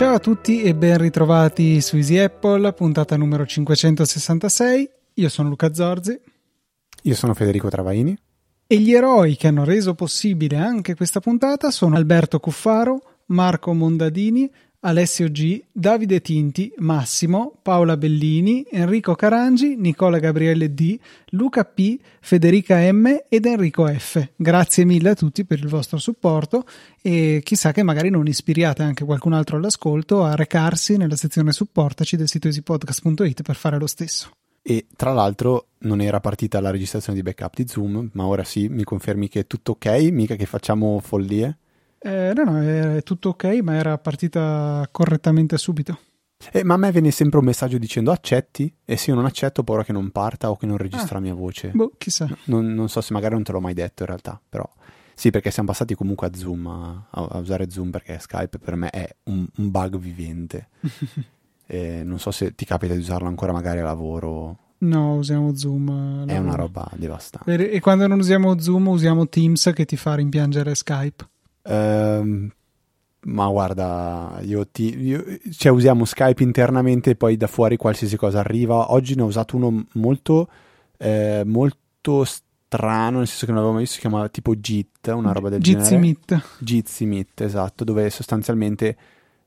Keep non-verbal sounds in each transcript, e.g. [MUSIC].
Ciao a tutti e ben ritrovati su Easy Apple, puntata numero 566. Io sono Luca Zorzi. Io sono Federico Travaini. E gli eroi che hanno reso possibile anche questa puntata sono Alberto Cuffaro, Marco Mondadini, Alessio G, Davide Tinti, Massimo, Paola Bellini, Enrico Carangi, Nicola Gabriele D, Luca P, Federica M ed Enrico F. Grazie mille a tutti per il vostro supporto e chissà che magari non ispiriate anche qualcun altro all'ascolto a recarsi nella sezione supportaci del sito easypodcast.it per fare lo stesso. E tra l'altro non era partita la registrazione di backup di Zoom, ma ora sì, mi confermi che è tutto ok, mica che facciamo follie? Eh, no, no, è tutto ok, ma era partita correttamente subito. Eh, ma a me viene sempre un messaggio dicendo accetti e se io non accetto ho paura che non parta o che non registra ah, la mia voce. Boh, chissà. Non, non, so se magari non te l'ho mai detto in realtà, però sì, perché siamo passati comunque a Zoom, a, a usare Zoom perché Skype per me è un, un bug vivente. [LAUGHS] eh, non so se ti capita di usarlo ancora magari a lavoro. No, usiamo Zoom. È una roba devastante. E quando non usiamo Zoom usiamo Teams che ti fa rimpiangere Skype. Ehm, ma guarda, io ti, io, cioè usiamo Skype internamente e poi da fuori qualsiasi cosa arriva. Oggi ne ho usato uno molto, eh, molto strano, nel senso che non l'avevo mai visto, si chiama tipo JIT, una roba del Jitsi genere. Meet. Jitsi Meet, esatto, dove sostanzialmente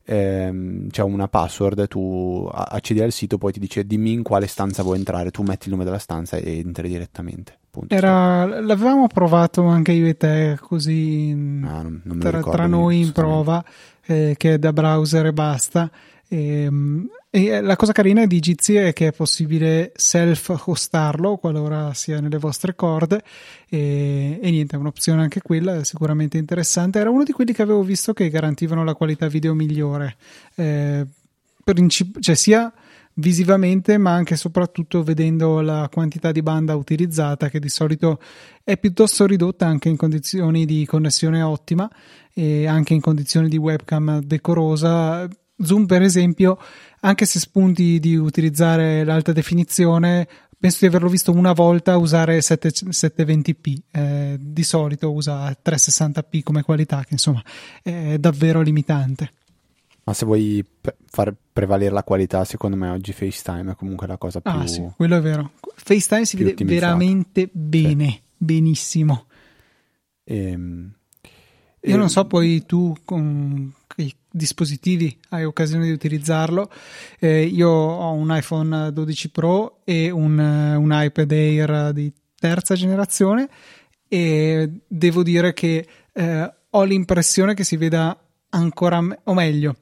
ehm, c'è una password, tu accedi al sito, poi ti dice dimmi in quale stanza vuoi entrare, tu metti il nome della stanza e entri direttamente. Era, l'avevamo provato anche io e te così ah, non, non tra, tra, noi in prova, eh, che è da browser e basta. E, ehm, e, la cosa carina di Jitsi è che è possibile self-hostarlo qualora sia nelle vostre corde. E, e, niente, è un'opzione anche quella, sicuramente interessante. Era uno di quelli che avevo visto che garantivano la qualità video migliore. Eh, princip- cioè sia visivamente, ma anche e soprattutto vedendo la quantità di banda utilizzata, che di solito è piuttosto ridotta anche in condizioni di connessione ottima e anche in condizioni di webcam decorosa. Zoom, per esempio, anche se spunti di utilizzare l'alta definizione, penso di averlo visto una volta usare 7, 720p, eh, di solito usa 360p come qualità, che insomma è davvero limitante. Ma se vuoi far prevalere la qualità, secondo me oggi FaceTime è comunque la cosa più. Ah, sì, quello è vero. FaceTime si vede veramente bene, sì. benissimo. Ehm, Io non so poi tu con dispositivi hai occasione di utilizzarlo. Eh, io ho un iPhone 12 Pro e un, un iPad Air di terza generazione e devo dire che eh, ho l'impressione che si veda ancora, me- o meglio,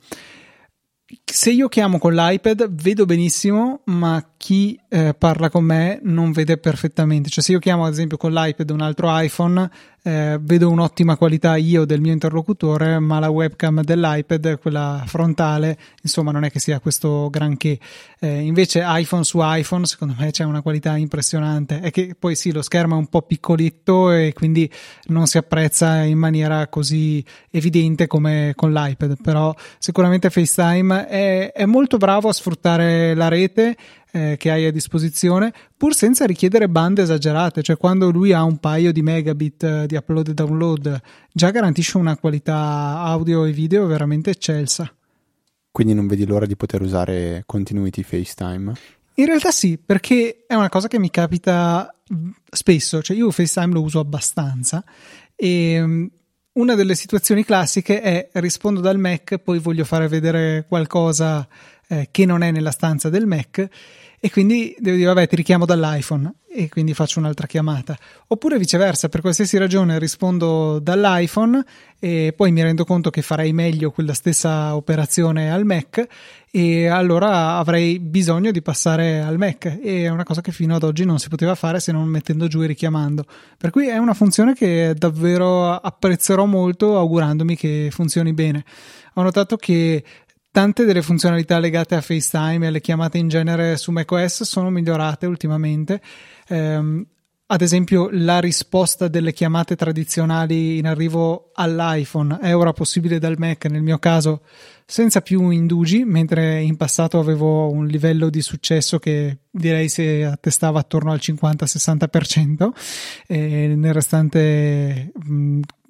se io chiamo con l'iPad vedo benissimo, ma chi eh, parla con me non vede perfettamente. Cioè, se io chiamo ad esempio con l'iPad un altro iPhone, eh, vedo un'ottima qualità io del mio interlocutore, ma la webcam dell'iPad, quella frontale, insomma, non è che sia questo granché. Eh, invece, iPhone su iPhone, secondo me c'è una qualità impressionante. È che poi sì, lo schermo è un po' piccoletto e quindi non si apprezza in maniera così evidente come con l'iPad. Però sicuramente FaceTime è, è molto bravo a sfruttare la rete eh, che hai a disposizione, pur senza richiedere bande esagerate, cioè quando lui ha un paio di megabit eh, di upload e download, già garantisce una qualità audio e video veramente eccelsa. Quindi non vedi l'ora di poter usare Continuity FaceTime? In realtà sì, perché è una cosa che mi capita spesso, cioè io FaceTime lo uso abbastanza e mm, una delle situazioni classiche è rispondo dal Mac, poi voglio fare vedere qualcosa eh, che non è nella stanza del Mac e quindi devo dire vabbè ti richiamo dall'iPhone e quindi faccio un'altra chiamata. Oppure viceversa per qualsiasi ragione rispondo dall'iPhone e poi mi rendo conto che farei meglio quella stessa operazione al Mac e allora avrei bisogno di passare al Mac. E è una cosa che fino ad oggi non si poteva fare se non mettendo giù e richiamando. Per cui è una funzione che davvero apprezzerò molto augurandomi che funzioni bene. Ho notato che Tante delle funzionalità legate a FaceTime e alle chiamate in genere su macOS sono migliorate ultimamente. Um, ad esempio, la risposta delle chiamate tradizionali in arrivo all'iPhone è ora possibile dal Mac. Nel mio caso, senza più indugi, mentre in passato avevo un livello di successo che direi si attestava attorno al 50-60%, e nel restante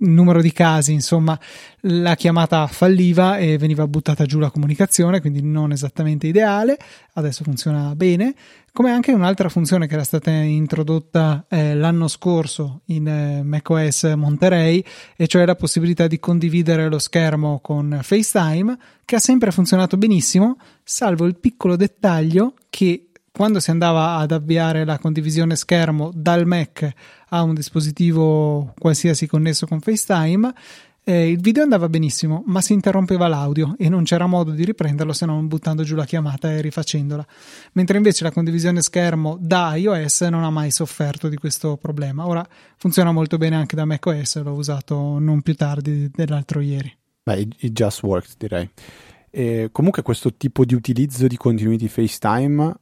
numero di casi, insomma, la chiamata falliva e veniva buttata giù la comunicazione, quindi non esattamente ideale. Adesso funziona bene. Come anche un'altra funzione che era stata introdotta eh, l'anno scorso in eh, macOS Monterey, e cioè la possibilità di condividere lo schermo con FaceTime, che ha sempre funzionato benissimo, salvo il piccolo dettaglio che quando si andava ad avviare la condivisione schermo dal Mac a un dispositivo qualsiasi connesso con FaceTime, eh, il video andava benissimo, ma si interrompeva l'audio e non c'era modo di riprenderlo se non buttando giù la chiamata e rifacendola. Mentre invece la condivisione schermo da iOS non ha mai sofferto di questo problema. Ora funziona molto bene anche da macOS, l'ho usato non più tardi dell'altro ieri. Beh, it just works, direi. E comunque questo tipo di utilizzo di continuity FaceTime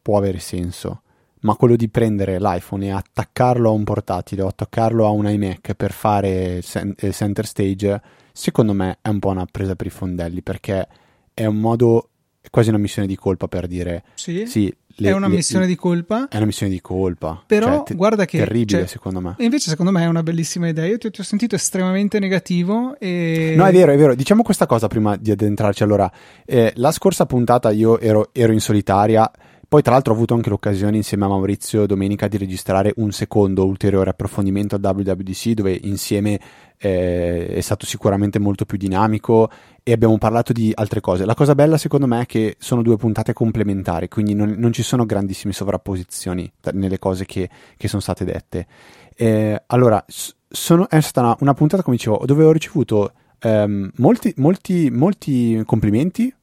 può avere senso, ma quello di prendere l'iPhone e attaccarlo a un portatile o attaccarlo a un iMac per fare eh, center stage, secondo me è un po' una presa per i fondelli perché è un modo, è quasi una missione di colpa per dire sì, sì le, è una le, missione di colpa. È una missione di colpa. Però cioè, te, guarda che. Terribile, cioè, secondo me. E invece, secondo me, è una bellissima idea. Io ti, ti, ho sentito estremamente negativo. E... No, è vero, è vero. Diciamo questa cosa prima di addentrarci. Allora, eh, la scorsa puntata io ero, ero in solitaria. Poi, tra l'altro, ho avuto anche l'occasione insieme a Maurizio domenica di registrare un secondo ulteriore approfondimento al WWDC, dove insieme eh, è stato sicuramente molto più dinamico e abbiamo parlato di altre cose. La cosa bella, secondo me, è che sono due puntate complementari, quindi non, non ci sono grandissime sovrapposizioni nelle cose che, che sono state dette. Eh, allora, sono, è stata una, una, puntata, come dicevo, dove ho ricevuto ehm, molti, molti, molti complimenti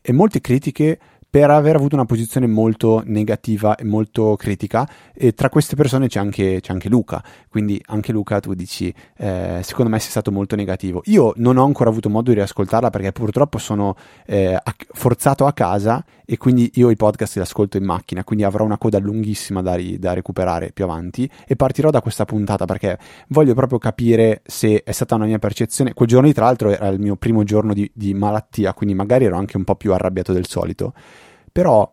e molte critiche per aver avuto una posizione molto negativa e molto critica e tra queste persone c'è anche, c'è anche Luca. Quindi anche Luca tu dici eh, secondo me sei stato molto negativo. Io non ho ancora avuto modo di riascoltarla perché purtroppo sono eh, forzato a casa e quindi io i podcast li ascolto in macchina quindi avrò una coda lunghissima da, ri- da recuperare più avanti e partirò da questa puntata perché voglio proprio capire se è stata una mia percezione. Quel giorno tra l'altro era il mio primo giorno di, di malattia quindi magari ero anche un po' più arrabbiato del solito però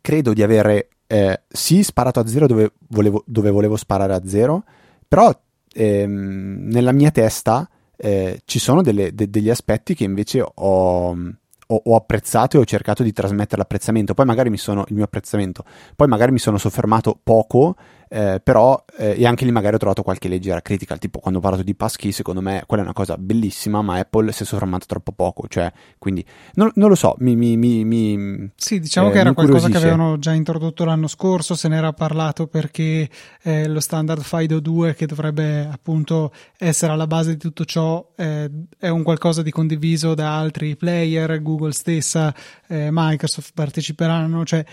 credo di avere eh, sì sparato a zero dove volevo, dove volevo sparare a zero, però ehm, nella mia testa eh, ci sono delle, de, degli aspetti che invece ho, ho, ho, apprezzato e ho cercato di trasmettere l'apprezzamento. Poi magari mi sono il mio apprezzamento, poi magari mi sono soffermato poco eh, però eh, e anche lì magari ho trovato qualche leggera critica, tipo quando ho parlato di passkey, secondo me quella è una cosa bellissima, ma Apple si è soffermata troppo poco, cioè, quindi non, non lo so, mi, mi, mi, mi Sì, diciamo eh, che era qualcosa che avevano già introdotto l'anno scorso, se n'era parlato perché eh, lo standard FIDO 2 che dovrebbe appunto essere alla base di tutto ciò eh, è un qualcosa di condiviso da altri player, Google stessa, Microsoft parteciperanno, cioè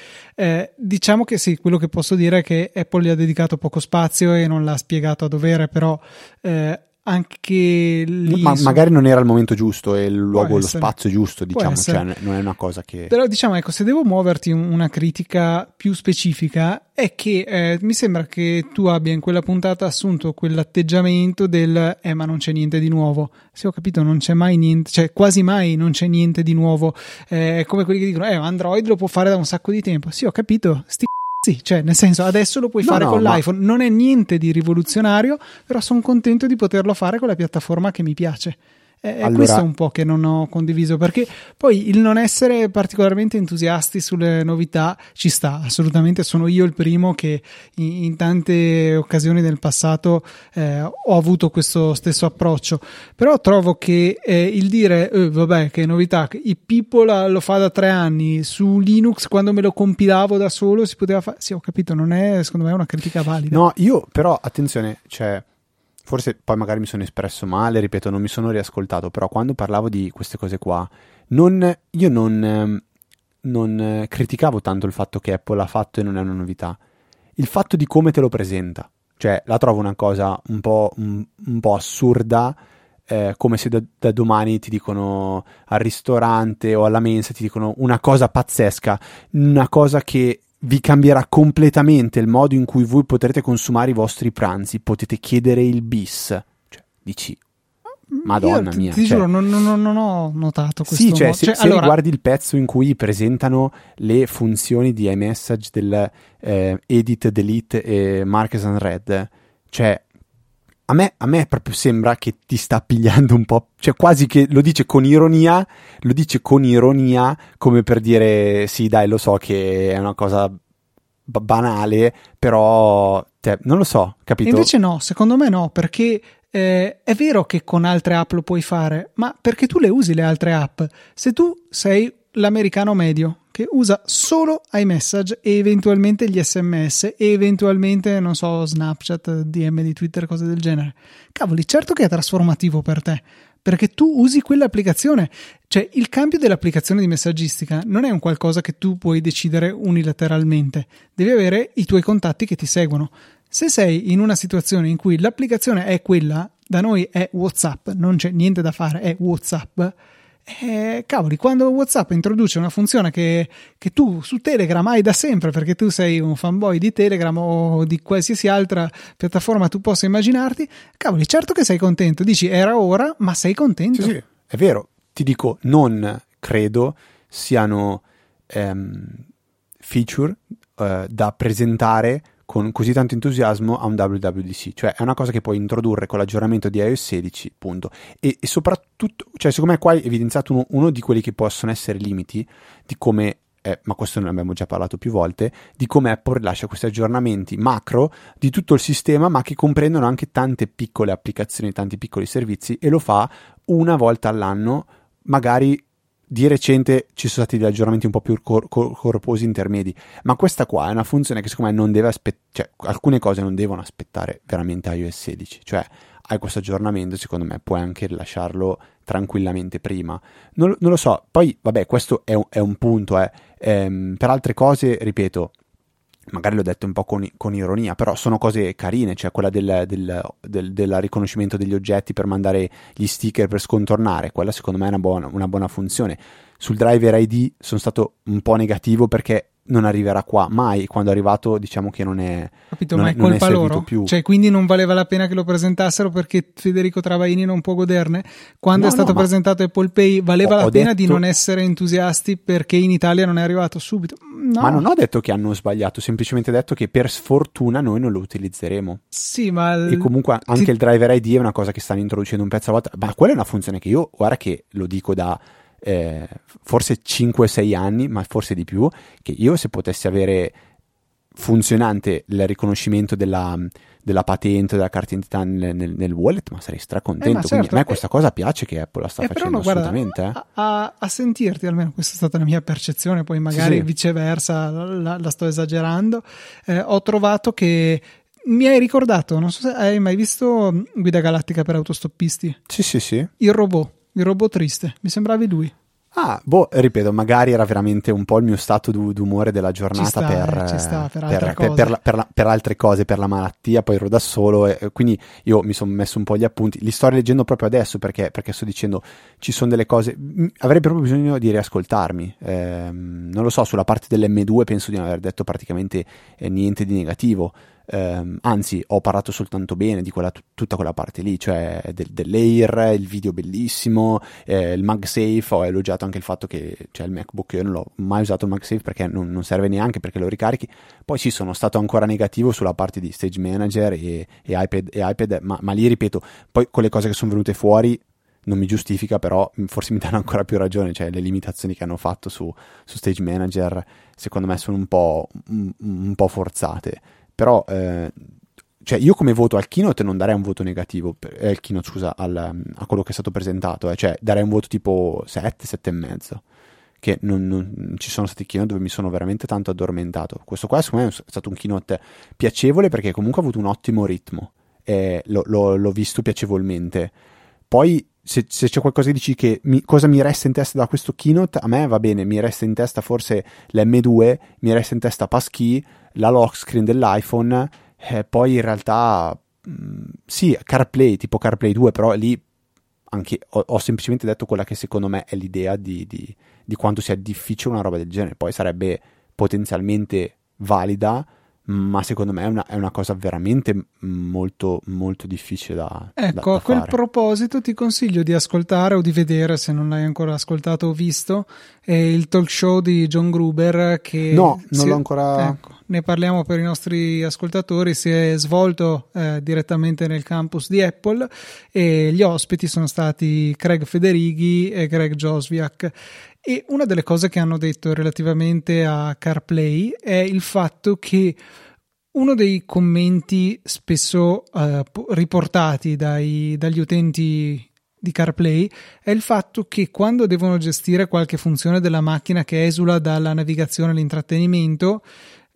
diciamo che sì, quello che posso dire è che Apple gli ha dedicato dedicato poco spazio e non l'ha spiegato a dovere, però eh, anche lì. Ma magari non era il momento giusto e il luogo, lo spazio giusto, diciamo, cioè non è una cosa che. Però diciamo, ecco, se devo muoverti una critica più specifica, è che eh, mi sembra che tu abbia in quella puntata assunto quell'atteggiamento del eh, ma non c'è niente di nuovo. Se ho capito, non c'è mai niente, cioè quasi mai non c'è niente di nuovo. Eh, è come quelli che dicono, eh, Android lo può fare da un sacco di tempo. Sì, ho capito, sti sì, cioè nel senso adesso lo puoi no, fare no, con ma... l'iPhone, non è niente di rivoluzionario, però sono contento di poterlo fare con la piattaforma che mi piace. È, allora... questo un po' che non ho condiviso perché poi il non essere particolarmente entusiasti sulle novità ci sta, assolutamente sono io il primo che in, in tante occasioni del passato eh, ho avuto questo stesso approccio, però trovo che eh, il dire eh, vabbè che novità, i People lo fa da tre anni, su Linux quando me lo compilavo da solo si poteva fare, sì ho capito, non è secondo me una critica valida. No, io però attenzione, cioè forse poi magari mi sono espresso male, ripeto, non mi sono riascoltato, però quando parlavo di queste cose qua, non, io non, ehm, non criticavo tanto il fatto che Apple l'ha fatto e non è una novità, il fatto di come te lo presenta, cioè la trovo una cosa un po', un, un po assurda, eh, come se da, da, domani ti dicono al ristorante o alla mensa, ti dicono una cosa pazzesca, una cosa che vi cambierà completamente il modo in cui voi potrete consumare i vostri pranzi, potete chiedere il bis. Cioè, dici, Madonna Io, mia. Ti cioè, giuro, non, non, non, ho notato questo. Sì, cioè, se, cioè, se allora, riguardi il pezzo in cui presentano le funzioni di iMessage del eh, edit, delete e Markers and Red, cioè a me, a me proprio sembra che ti sta pigliando un po', cioè quasi che lo dice con ironia, lo dice con ironia come per dire sì dai lo so che è una cosa b- banale, però cioè, non lo so, capito? Invece no, secondo me no, perché eh, è vero che con altre app lo puoi fare, ma perché tu le usi le altre app. Se tu sei l'americano medio che usa solo iMessage e eventualmente gli sms e eventualmente, non so, Snapchat, DM di Twitter, cose del genere. Cavoli, certo che è trasformativo per te, perché tu usi quell'applicazione. Cioè, il cambio dell'applicazione di messaggistica non è un qualcosa che tu puoi decidere unilateralmente, devi avere i tuoi contatti che ti seguono. Se sei in una situazione in cui l'applicazione è quella, da noi è WhatsApp, non c'è niente da fare, è WhatsApp eh, cavoli, quando WhatsApp introduce una funzione che, che, tu su Telegram hai da sempre, perché tu sei un fanboy di Telegram o di qualsiasi altra piattaforma tu possa immaginarti, cavoli, certo che sei contento. Dici era ora, ma sei contento. Sì, sì, è vero. Ti dico, non credo siano ehm, feature eh, da presentare con così tanto entusiasmo a un WWDC, cioè è una cosa che puoi introdurre con l'aggiornamento di iOS 16, punto. E, e soprattutto, cioè secondo me qua hai evidenziato uno, uno, di quelli che possono essere limiti di come, eh, ma questo ne abbiamo già parlato più volte, di come Apple rilascia questi aggiornamenti macro di tutto il sistema, ma che comprendono anche tante piccole applicazioni, tanti piccoli servizi e lo fa una volta all'anno, magari di recente ci sono stati degli aggiornamenti un po' più cor- cor- corposi intermedi, ma questa qua è una funzione che secondo me non deve aspettare, cioè alcune cose non devono aspettare veramente iOS 16, cioè hai questo aggiornamento, secondo me puoi anche lasciarlo tranquillamente prima. Non, non lo so, poi vabbè, questo è un, è un punto, eh. ehm, per altre cose, ripeto, magari l'ho detto un po' con, con, ironia, però sono cose carine, cioè quella del, del, del, del, riconoscimento degli oggetti per mandare gli sticker per scontornare, quella secondo me è una buona, una buona funzione. Sul driver ID sono stato un po' negativo perché non arriverà qua mai. Quando è arrivato, diciamo che non è. Capito, non, ma è colpa loro. Più. Cioè, quindi non valeva la pena che lo presentassero perché Federico Travaini non può goderne. Quando no, è stato no, presentato Apple Pay, valeva ho, la ho pena detto... di non essere entusiasti perché in Italia non è arrivato subito. No. Ma non ho detto che hanno sbagliato, semplicemente detto che per sfortuna noi non lo utilizzeremo. Sì, ma. E comunque anche ti... il driver ID è una cosa che stanno introducendo un pezzo a volta. Ma quella è una funzione che io, guarda che lo dico da. Eh, forse 5-6 anni, ma forse di più, che io se potessi avere funzionante il riconoscimento della, della patente, della carta d'identità nel, nel, nel wallet, ma sarei stracontento. Eh, ma Quindi certo, a me questa cosa piace che Apple la sta eh, facendo no, assolutamente. Guarda, eh. a, a, sentirti, almeno questa è stata la mia percezione, poi magari sì, sì. viceversa la, la, sto esagerando. Eh, ho trovato che mi hai ricordato, non so se hai mai visto Guida Galattica per autostoppisti. Sì, sì, sì. Il robot, il robot triste, mi sembravi lui. Ah, boh, ripeto, magari era veramente un po' il mio stato d'umore della giornata ci sta, per, ci sta, per, per, altre per, per, per, per altre cose, per la malattia, poi ero da solo e quindi io mi sono messo un po' gli appunti, li sto leggendo proprio adesso perché, perché sto dicendo ci sono delle cose, avrei proprio bisogno di riascoltarmi, eh, non lo so, sulla parte dell'M2 penso di non aver detto praticamente eh, niente di negativo, Um, anzi ho parlato soltanto bene di quella, tutta quella parte lì, cioè del, dell'Air, il video bellissimo, eh, il MagSafe, ho elogiato anche il fatto che cioè, il MacBook io non l'ho mai usato il MagSafe perché non, non, serve neanche perché lo ricarichi, poi sì sono stato ancora negativo sulla parte di Stage Manager e, e iPad, e iPad ma, ma lì ripeto, poi con le cose che sono venute fuori non mi giustifica, però forse [LAUGHS] mi danno ancora più ragione, cioè le limitazioni che hanno fatto su, su Stage Manager secondo me sono un po', un, un po forzate però eh, cioè io come voto al keynote non darei un voto negativo eh, keynote scusa al, a quello che è stato presentato eh, cioè darei un voto tipo 7 7 e mezzo che non, non, ci sono stati keynote dove mi sono veramente tanto addormentato. Questo qua secondo me è stato un keynote piacevole perché comunque ha avuto un ottimo ritmo e lo, lo, l'ho visto piacevolmente. Poi se, se, c'è qualcosa che dici che mi, cosa mi resta in testa da questo keynote, a me va bene, mi resta in testa forse l'M2, mi resta in testa Passkey, la lock screen dell'iPhone, eh, poi in realtà mh, sì, CarPlay, tipo CarPlay 2, però lì anche, ho, ho, semplicemente detto quella che secondo me è l'idea di, di, di quanto sia difficile una roba del genere, poi sarebbe potenzialmente valida, ma secondo me è una, è una, cosa veramente molto, molto difficile da Ecco, da, a quel fare. proposito ti consiglio di ascoltare o di vedere, se non l'hai ancora ascoltato o visto, il talk show di John Gruber che... No, non l'ho ancora... Ecco, ne parliamo per i nostri ascoltatori, si è svolto eh, direttamente nel campus di Apple e gli ospiti sono stati Craig Federighi e Greg Josviak. E una delle cose che hanno detto relativamente a CarPlay è il fatto che uno dei commenti spesso eh, riportati dai, dagli utenti di CarPlay è il fatto che quando devono gestire qualche funzione della macchina che esula dalla navigazione all'intrattenimento,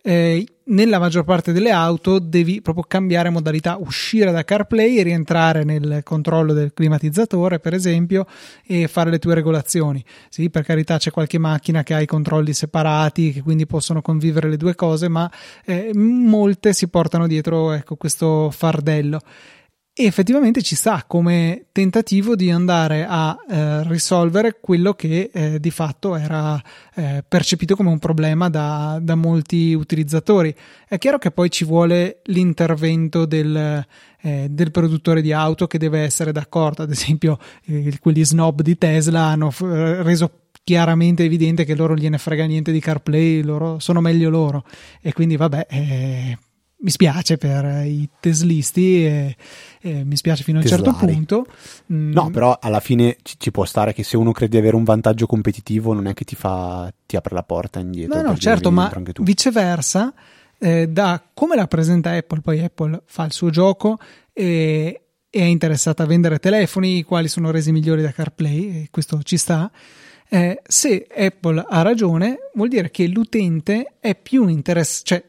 eh, nella maggior parte delle auto devi proprio cambiare modalità, uscire da CarPlay e rientrare nel controllo del climatizzatore, per esempio, e fare le tue regolazioni. Sì, per carità c'è qualche macchina che ha i controlli separati, che quindi possono convivere le due cose, ma eh, molte si portano dietro ecco, questo fardello e effettivamente ci sta come tentativo di andare a eh, risolvere quello che eh, di fatto era eh, percepito come un problema da, da, molti utilizzatori. È chiaro che poi ci vuole l'intervento del, eh, del produttore di auto che deve essere d'accordo, ad esempio quelli snob di Tesla hanno f- reso chiaramente evidente che loro gliene frega niente di CarPlay, loro sono meglio loro e quindi vabbè eh, mi spiace per i teslisti e, e mi spiace fino a un certo punto. Mm. No, però alla fine ci, ci, può stare che se uno crede di avere un vantaggio competitivo non è che ti fa ti apre la porta indietro. No, no, certo, ma viceversa, eh, da come la presenta Apple, poi Apple fa il suo gioco e, e è interessata a vendere telefoni, i quali sono resi migliori da CarPlay, e questo ci sta. Eh, se Apple ha ragione, vuol dire che l'utente è più interessato, cioè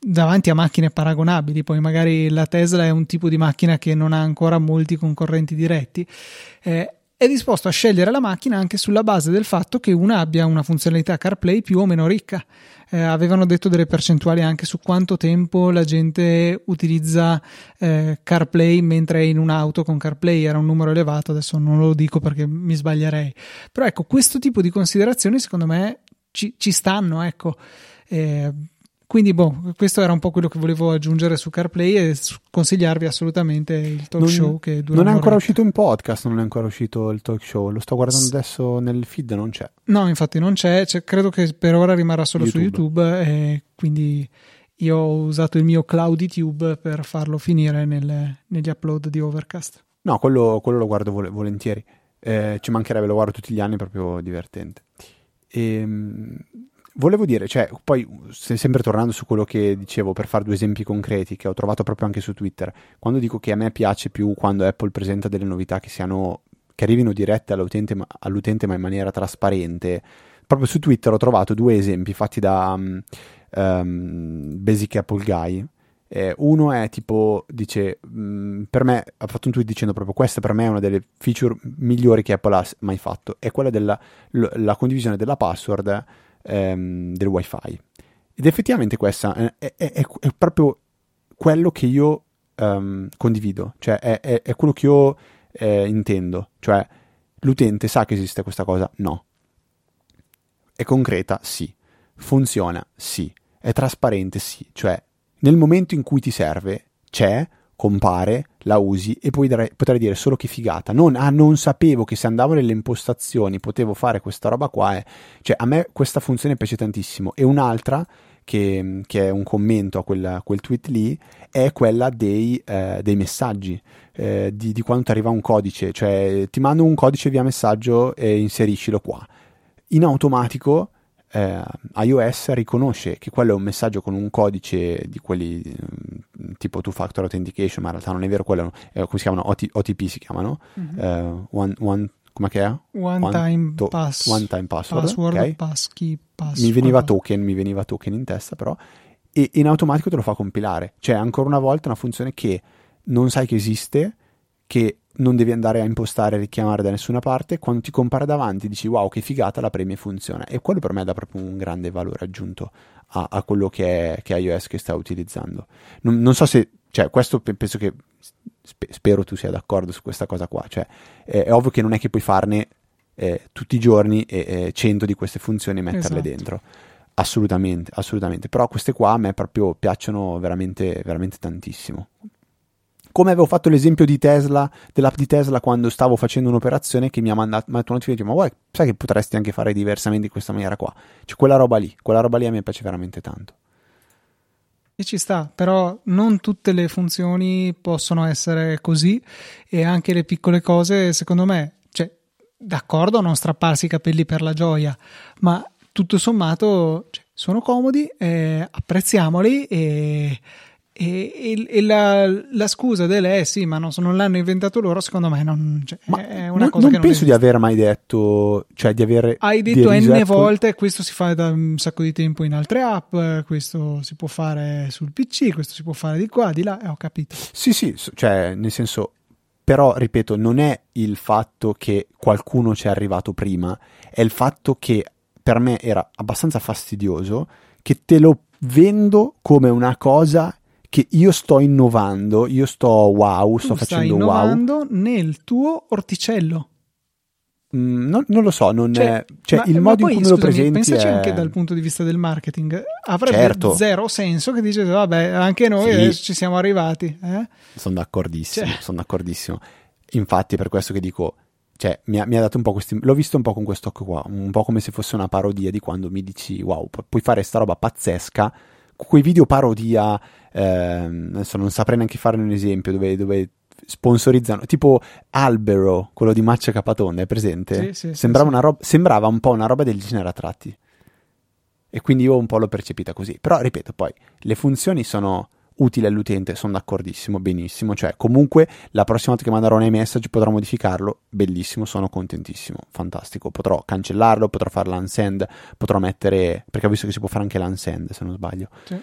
davanti a macchine paragonabili, poi magari la Tesla è un tipo di macchina che non ha ancora molti concorrenti diretti, eh, è disposto a scegliere la macchina anche sulla base del fatto che una abbia una funzionalità CarPlay più o meno ricca. Eh, avevano detto delle percentuali anche su quanto tempo la gente utilizza eh, CarPlay mentre è in un'auto con CarPlay, era un numero elevato, adesso non lo dico perché mi sbaglierei. Però ecco, questo tipo di considerazioni secondo me ci, ci stanno, ecco. Eh, quindi, boh, questo era un po' quello che volevo aggiungere su CarPlay e consigliarvi assolutamente il talk non, show che dura Non è ancora uscito in podcast, non è ancora uscito il talk show, lo sto guardando S- adesso nel feed, non c'è. No, infatti non c'è, cioè, credo che per ora rimarrà solo YouTube. su YouTube e quindi io ho usato il mio CloudyTube per farlo finire nelle, negli upload di Overcast. No, quello, quello lo guardo vol- volentieri. Eh, ci mancherebbe, lo guardo tutti gli anni, è proprio divertente. E, ehm, Volevo dire, cioè, poi sempre tornando su quello che dicevo per fare due esempi concreti che ho trovato proprio anche su Twitter, quando dico che a me piace più quando Apple presenta delle novità che siano che arrivino dirette all'utente ma, all'utente ma in maniera trasparente, proprio su Twitter ho trovato due esempi fatti da um, um, Basic Apple Guy. Eh, uno è tipo, dice, mh, mm, per me, ha fatto un tweet dicendo proprio questa per me è una delle feature migliori che Apple ha mai fatto, è quella della la condivisione della password ehm, del wifi. Ed effettivamente questa è, è, è, è proprio quello che io um, condivido, cioè è, quello che io eh, intendo, cioè l'utente sa che esiste questa cosa? No. È concreta? Sì. Funziona? Sì. È trasparente? Sì. Cioè, nel momento in cui ti serve, c'è, compare, la usi e poi dire, potrei dire solo che figata. Non, ah, non sapevo che se andavo nelle impostazioni potevo fare questa roba qua. Eh. Cioè, a me questa funzione piace tantissimo. E un'altra, che, che è un commento a quel, quel, tweet lì, è quella dei, eh, dei messaggi. Eh, di, di quando ti arriva un codice, cioè ti mando un codice via messaggio e inseriscilo qua. In automatico eh, iOS riconosce che quello è un messaggio con un codice di quelli mm, tipo two factor authentication, ma in realtà non è vero, quello è, come si chiamano? OT, OTP si chiamano, mm-hmm. eh, one, one, come che è? One, one time, to, pass, one time password, password okay. passkey, password. Mi veniva token, mi veniva token in testa però, e in automatico te lo fa compilare, cioè ancora una volta una funzione che non sai che esiste, che non devi andare a impostare e richiamare da nessuna parte, quando ti compare davanti dici wow che figata la premia funziona e quello per me dà proprio un grande valore aggiunto a, a quello che è, che è, iOS che sta utilizzando. Non, non, so se, cioè questo penso che, spero tu sia d'accordo su questa cosa qua, cioè è, è ovvio che non è che puoi farne eh, tutti i giorni eh, 100 di queste funzioni e metterle esatto. dentro. Assolutamente, assolutamente. Però queste qua a me proprio piacciono veramente, veramente tantissimo. Come avevo fatto l'esempio di Tesla, dell'app di Tesla quando stavo facendo un'operazione che mi ha mandato, mandato una notificazione, ma vuoi, sai che potresti anche fare diversamente in questa maniera qua? Cioè quella roba lì, quella roba lì a me piace veramente tanto. E ci sta, però non tutte le funzioni possono essere così e anche le piccole cose, secondo me, cioè, d'accordo non strapparsi i capelli per la gioia, ma tutto sommato cioè, sono comodi, eh, apprezziamoli e e, e la, la, scusa delle eh sì, ma non, non, l'hanno inventato loro, secondo me non, cioè, è una non, cosa non che non penso esiste. di aver mai detto, cioè di avere. Hai detto n volte, questo si fa da un sacco di tempo in altre app, questo si può fare sul PC, questo si può fare di qua, di là, e ho capito. Sì, sì, cioè nel senso, però ripeto, non è il fatto che qualcuno ci è arrivato prima, è il fatto che per me era abbastanza fastidioso che te lo vendo come una cosa che io sto innovando, io sto wow, sto tu facendo stai innovando wow. nel tuo orticello. Mm, non, non, lo so, non cioè, è, cioè ma, il modo poi, in cui me lo presenti pensaci è... anche dal punto di vista del marketing avrebbe certo. zero senso che dice vabbè anche noi sì. adesso ci siamo arrivati eh? sono d'accordissimo cioè. sono d'accordissimo infatti per questo che dico cioè mi ha, mi ha dato un po' questi l'ho visto un po' con quest'occhio qua un po' come se fosse una parodia di quando mi dici wow puoi fare sta roba pazzesca quei video parodia ehm, adesso non saprei neanche fare un esempio dove, dove sponsorizzano tipo Albero, quello di Maccia Capatonda, è presente? Sì, sì, sembrava, sì, una roba, sembrava un po' una roba del genere a tratti. E quindi io un po' l'ho percepita così. Però ripeto, poi le funzioni sono utili all'utente, sono d'accordissimo, benissimo. Cioè, comunque la prossima volta che manderò un iMessage potrò modificarlo, bellissimo, sono contentissimo, fantastico. Potrò cancellarlo, potrò fare l'unsend, potrò mettere, perché ho visto che si può fare anche l'unsend se non sbaglio. Sì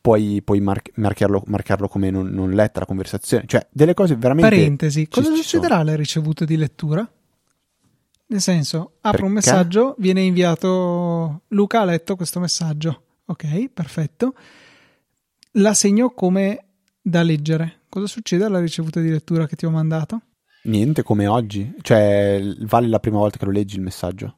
puoi, puoi mar- marcarlo, marcarlo, come non, non, letta la conversazione, cioè delle cose veramente. Parentesi, cosa succederà alle ricevute di lettura? Nel senso, apro Perché? un messaggio, viene inviato. Luca ha letto questo messaggio. Ok, perfetto. La segno come da leggere. Cosa succede alla ricevuta di lettura che ti ho mandato? Niente, come oggi. Cioè, vale la prima volta che lo leggi il messaggio.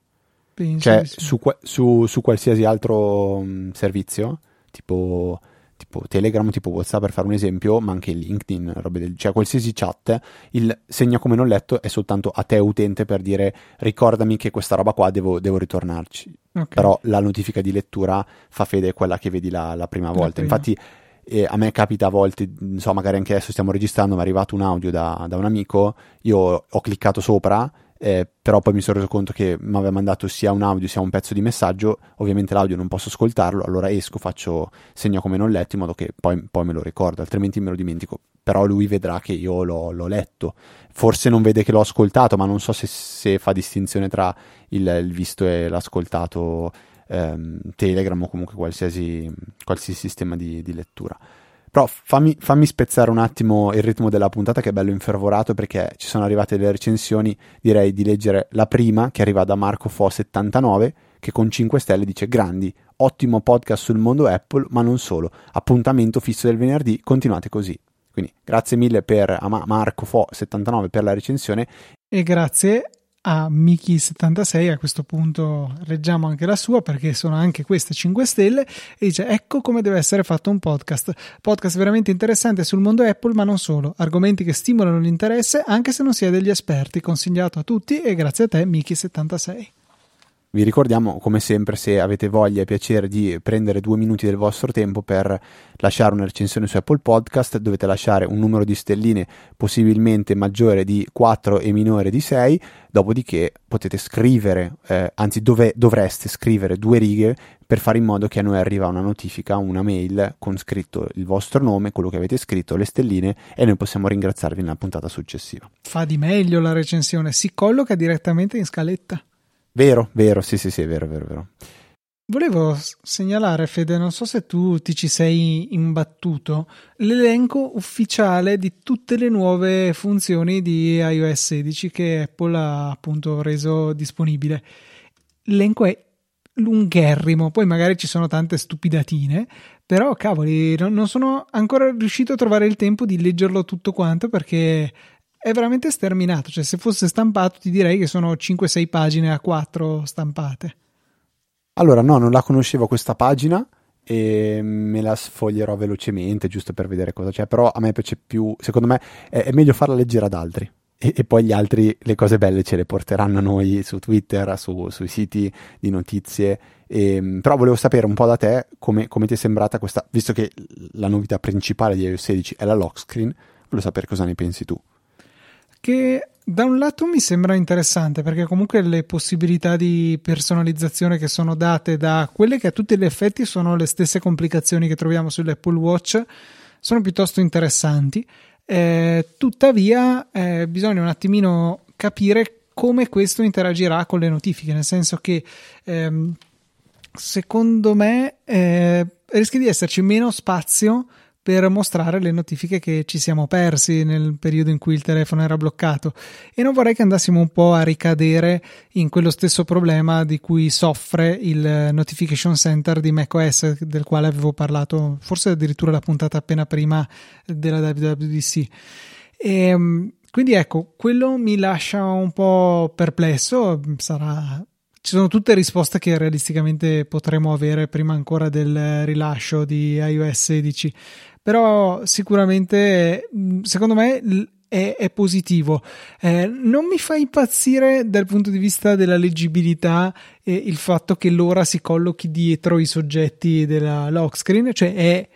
Penso cioè, sì. su, su, su, qualsiasi altro um, servizio, tipo tipo Telegram, tipo WhatsApp per fare un esempio, ma anche LinkedIn, robe del, cioè qualsiasi chat, il segna come non letto è soltanto a te utente per dire ricordami che questa roba qua devo, devo ritornarci. Okay. Però la notifica di lettura fa fede quella che vedi la, la prima volta. La prima. Infatti eh, a me capita a volte, so, magari anche adesso stiamo registrando, mi è arrivato un audio da, da un amico, io ho cliccato sopra eh, però poi mi sono reso conto che mi aveva mandato sia un audio sia un pezzo di messaggio, ovviamente l'audio non posso ascoltarlo, allora esco, faccio segno come non letto in modo che poi, poi me lo ricordo, altrimenti me lo dimentico, però lui vedrà che io l'ho, l'ho letto, forse non vede che l'ho ascoltato, ma non so se, se fa distinzione tra il, il, visto e l'ascoltato ehm, Telegram o comunque qualsiasi, qualsiasi sistema di, di lettura. Però fammi, fammi, spezzare un attimo il ritmo della puntata che è bello infervorato perché ci sono arrivate delle recensioni, direi di leggere la prima che arriva da Marco Fo79 che con 5 stelle dice grandi, ottimo podcast sul mondo Apple, ma non solo, appuntamento fisso del venerdì, continuate così. Quindi grazie mille per a Marco Fo79 per la recensione. E grazie a Miki76, a questo punto leggiamo anche la sua perché sono anche queste 5 stelle e dice ecco come deve essere fatto un podcast. Podcast veramente interessante sul mondo Apple ma non solo, argomenti che stimolano l'interesse anche se non si è degli esperti, consigliato a tutti e grazie a te Miki76. Vi ricordiamo, come sempre, se avete voglia e piacere di prendere due minuti del vostro tempo per lasciare una recensione su Apple Podcast, dovete lasciare un numero di stelline possibilmente maggiore di 4 e minore di 6, dopodiché potete scrivere, eh, anzi dove, dovreste scrivere due righe per fare in modo che a noi arriva una notifica, una mail con scritto il vostro nome, quello che avete scritto, le stelline e noi possiamo ringraziarvi nella puntata successiva. Fa di meglio la recensione, si colloca direttamente in scaletta. Vero, vero, sì, sì, sì, è vero, vero, vero. Volevo segnalare, Fede, non so se tu ti ci sei imbattuto, l'elenco ufficiale di tutte le nuove funzioni di iOS 16 che Apple ha appunto reso disponibile. L'elenco è lungherrimo, poi magari ci sono tante stupidatine, però cavoli, non sono ancora riuscito a trovare il tempo di leggerlo tutto quanto perché è veramente sterminato. Cioè, se fosse stampato, ti direi che sono 5-6 pagine a 4 stampate. Allora, no, non la conoscevo questa pagina e me la sfoglierò velocemente giusto per vedere cosa c'è, però a me piace più, secondo me è, meglio farla leggere ad altri e, e, poi gli altri le cose belle ce le porteranno a noi su Twitter, su, sui siti di notizie. E, ehm, però volevo sapere un po' da te come, come, ti è sembrata questa, visto che la novità principale di iOS 16 è la lock screen, volevo sapere cosa ne pensi tu. Che da un lato mi sembra interessante perché comunque le possibilità di personalizzazione che sono date da quelle che a tutti gli effetti sono le stesse complicazioni che troviamo sull'Apple Watch sono piuttosto interessanti. Eh, tuttavia, eh, bisogna un attimino capire come questo interagirà con le notifiche, nel senso che ehm, secondo me eh, rischia di esserci meno spazio per mostrare le notifiche che ci siamo persi nel periodo in cui il telefono era bloccato. E non vorrei che andassimo un po' a ricadere in quello stesso problema di cui soffre il Notification Center di macOS del quale avevo parlato forse addirittura la puntata appena prima della WWDC e, ehm, quindi ecco quello mi lascia un po' perplesso sarà ci sono tutte risposte che realisticamente potremo avere prima ancora del rilascio di iOS 16 però sicuramente mm, secondo me è, è positivo. Eh, non mi fa impazzire dal punto di vista della leggibilità eh, il fatto che l'ora si collochi dietro i soggetti della lock screen, cioè è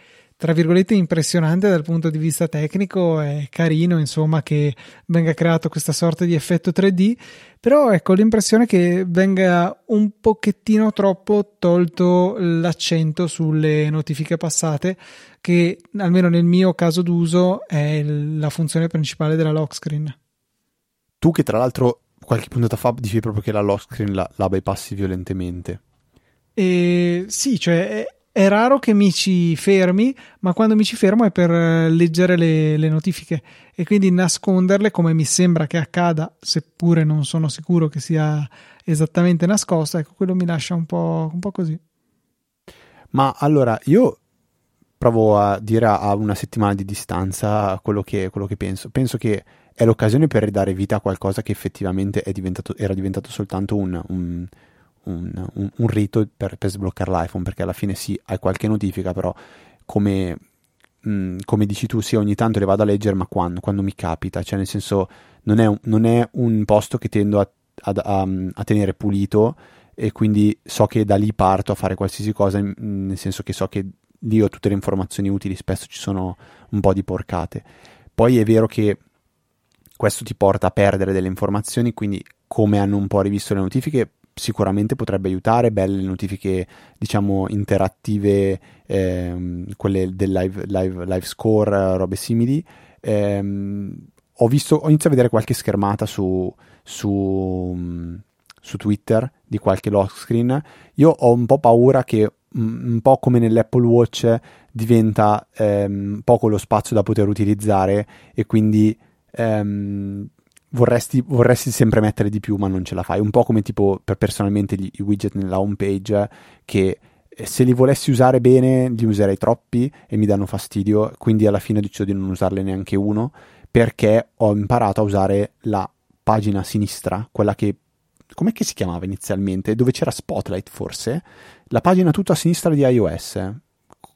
tra virgolette impressionante dal punto di vista tecnico, è carino insomma che venga creato questa sorta di effetto 3D, però ecco l'impressione che venga un pochettino troppo tolto l'accento sulle notifiche passate, che almeno nel mio caso d'uso è la funzione principale della lock screen. Tu che tra l'altro qualche puntata fa dicevi proprio che la lock screen la, la bypassi violentemente. E sì, cioè è raro che mi ci fermi, ma quando mi ci fermo è per eh, leggere le, le, notifiche e quindi nasconderle come mi sembra che accada, seppure non sono sicuro che sia esattamente nascosta, ecco, quello mi lascia un po', un po così. Ma allora io provo a dire a una settimana di distanza quello che, quello che penso. Penso che è l'occasione per ridare vita a qualcosa che effettivamente diventato, era diventato soltanto un, un un, un, un rito per, per, sbloccare l'iPhone, perché alla fine sì, hai qualche notifica, però come, mh, mm, come dici tu, sì, ogni tanto le vado a leggere, ma quando? Quando mi capita, cioè nel senso non è un, non è un posto che tendo a, a, a, a, tenere pulito e quindi so che da lì parto a fare qualsiasi cosa, nel senso che so che lì ho tutte le informazioni utili, spesso ci sono un po' di porcate. Poi è vero che questo ti porta a perdere delle informazioni, quindi come hanno un po' rivisto le notifiche, sicuramente potrebbe aiutare, belle notifiche diciamo interattive, ehm, quelle del live, live, live, score, robe simili. Ehm, ho, visto, ho iniziato a vedere qualche schermata su, su, su Twitter di qualche lock screen. Io ho un po' paura che un po' come nell'Apple Watch diventa ehm, poco lo spazio da poter utilizzare e quindi ehm, vorresti, vorresti, sempre mettere di più, ma non ce la fai. Un po' come tipo per personalmente gli, i widget nella home page che eh, se li volessi usare bene li userei troppi e mi danno fastidio, quindi alla fine ho deciso di non usarle neanche uno perché ho imparato a usare la pagina sinistra, quella che com'è che si chiamava inizialmente? Dove c'era Spotlight forse? La pagina tutta a sinistra di iOS.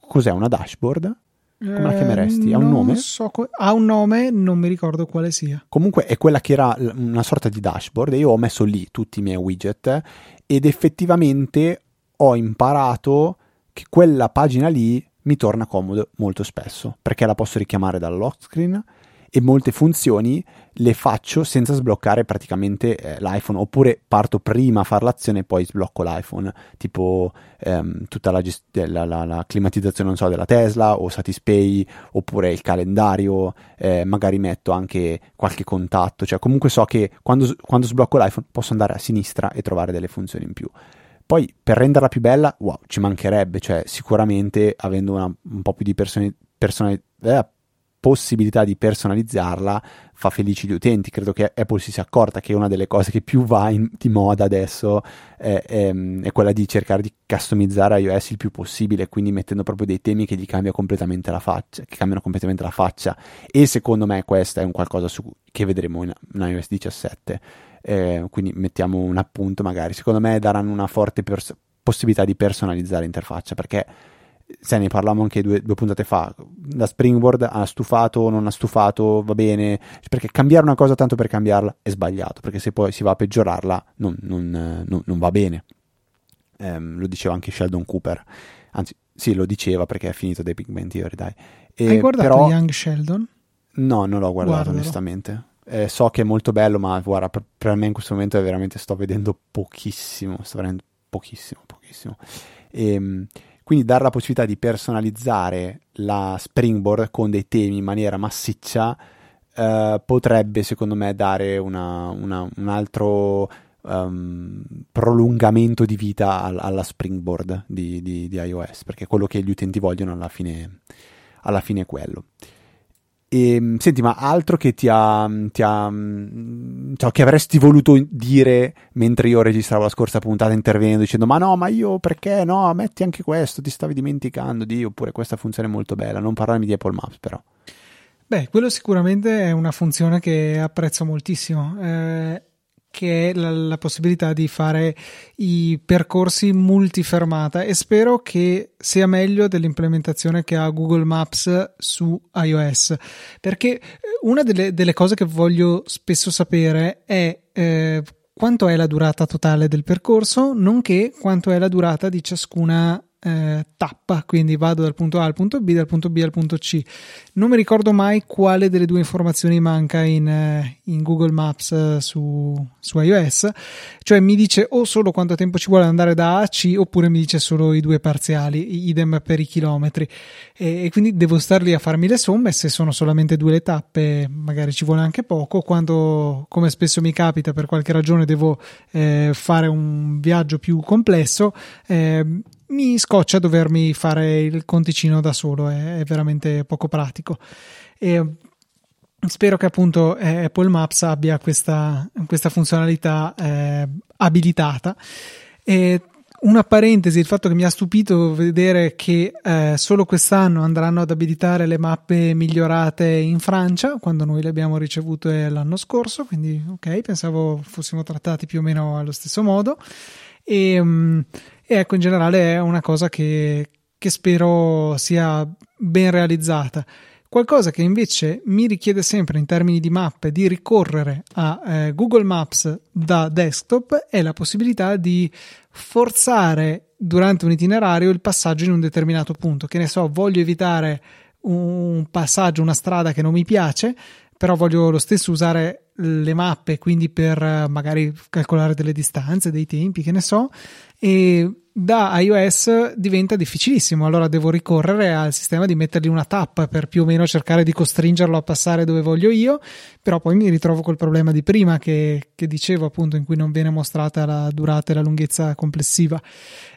Cos'è una dashboard? Come la chiameresti? Ha un nome? So, ha un nome, non mi ricordo quale sia. Comunque è quella che era una sorta di dashboard e io ho messo lì tutti i miei widget ed effettivamente ho imparato che quella pagina lì mi torna comodo molto spesso perché la posso richiamare dal lock screen e molte funzioni le faccio senza sbloccare praticamente eh, l'iPhone oppure parto prima a fare l'azione e poi sblocco l'iPhone tipo ehm, tutta la, gest- la, la, la, climatizzazione so della Tesla o Satispay oppure il calendario eh, magari metto anche qualche contatto cioè comunque so che quando, quando sblocco l'iPhone posso andare a sinistra e trovare delle funzioni in più. Poi per renderla più bella, wow, ci mancherebbe, cioè sicuramente avendo una, un po' più di persone, persone eh, possibilità di personalizzarla fa felici gli utenti. Credo che Apple si sia accorta che una delle cose che più va in, di moda adesso è, è, è, quella di cercare di customizzare iOS il più possibile, quindi mettendo proprio dei temi che gli cambia completamente la faccia, che cambiano completamente la faccia. E secondo me questo è un qualcosa su, che vedremo in, in iOS 17. Eh, quindi mettiamo un appunto magari. Secondo me daranno una forte pers- possibilità di personalizzare l'interfaccia perché se ne parlavamo anche due, due, puntate fa, la Springboard ha stufato, non ha stufato, va bene, perché cambiare una cosa tanto per cambiarla è sbagliato, perché se poi si va a peggiorarla non, non, non, non va bene. Um, lo diceva anche Sheldon Cooper, anzi sì, lo diceva perché è finito dei Big Bang Theory, dai. E, Hai guardato però... Young Sheldon? No, non l'ho guardato Guardalo. onestamente. Eh, so che è molto bello, ma guarda, per, per, me in questo momento è veramente sto vedendo pochissimo, sto vedendo pochissimo, pochissimo. E, ehm, quindi dare la possibilità di personalizzare la Springboard con dei temi in maniera massiccia eh, potrebbe, secondo me, dare una, una, un altro um, prolungamento di vita al, alla Springboard di, di, di, iOS, perché quello che gli utenti vogliono alla fine, alla fine è quello. E, ehm, senti, ma altro che ti ha, ti ha cioè, che avresti voluto dire mentre io registravo la scorsa puntata intervenendo dicendo ma no, ma io perché no, metti anche questo, ti stavi dimenticando di oppure questa funzione è molto bella, non parlarmi di Apple Maps però. Beh, quello sicuramente è una funzione che apprezzo moltissimo. Eh, che è la, la, possibilità di fare i percorsi multifermata. E spero che sia meglio dell'implementazione che ha Google Maps su iOS. Perché una delle, delle cose che voglio spesso sapere è eh, quanto è la durata totale del percorso nonché quanto è la durata di ciascuna eh, tappa, quindi vado dal punto A al punto B, dal punto B al punto C. Non mi ricordo mai quale delle due informazioni manca in, eh, in Google Maps eh, su, su, iOS, cioè mi dice o solo quanto tempo ci vuole andare da A a C oppure mi dice solo i due parziali, idem per i chilometri. E, e quindi devo star lì a farmi le somme, se sono solamente due le tappe magari ci vuole anche poco, quando come spesso mi capita per qualche ragione devo eh, fare un viaggio più complesso, eh, mi scoccia dovermi fare il conticino da solo, è, è veramente poco pratico. E spero che appunto eh, Apple Maps abbia questa, questa funzionalità eh, abilitata. E una parentesi, il fatto che mi ha stupito vedere che eh, solo quest'anno andranno ad abilitare le mappe migliorate in Francia, quando noi le abbiamo ricevute l'anno scorso, quindi ok, pensavo fossimo trattati più o meno allo stesso modo. E, um, e ecco, in generale è una cosa che, che spero sia ben realizzata. Qualcosa che invece mi richiede sempre in termini di mappe di ricorrere a eh, Google Maps da desktop è la possibilità di forzare durante un itinerario il passaggio in un determinato punto. Che ne so, voglio evitare un passaggio, una strada che non mi piace, però voglio lo stesso usare le mappe, quindi per eh, magari calcolare delle distanze, dei tempi, che ne so, e da iOS diventa difficilissimo, allora devo ricorrere al sistema di mettergli una tappa per più o meno cercare di costringerlo a passare dove voglio io, però poi mi ritrovo col problema di prima che, che dicevo appunto in cui non viene mostrata la durata e la lunghezza complessiva.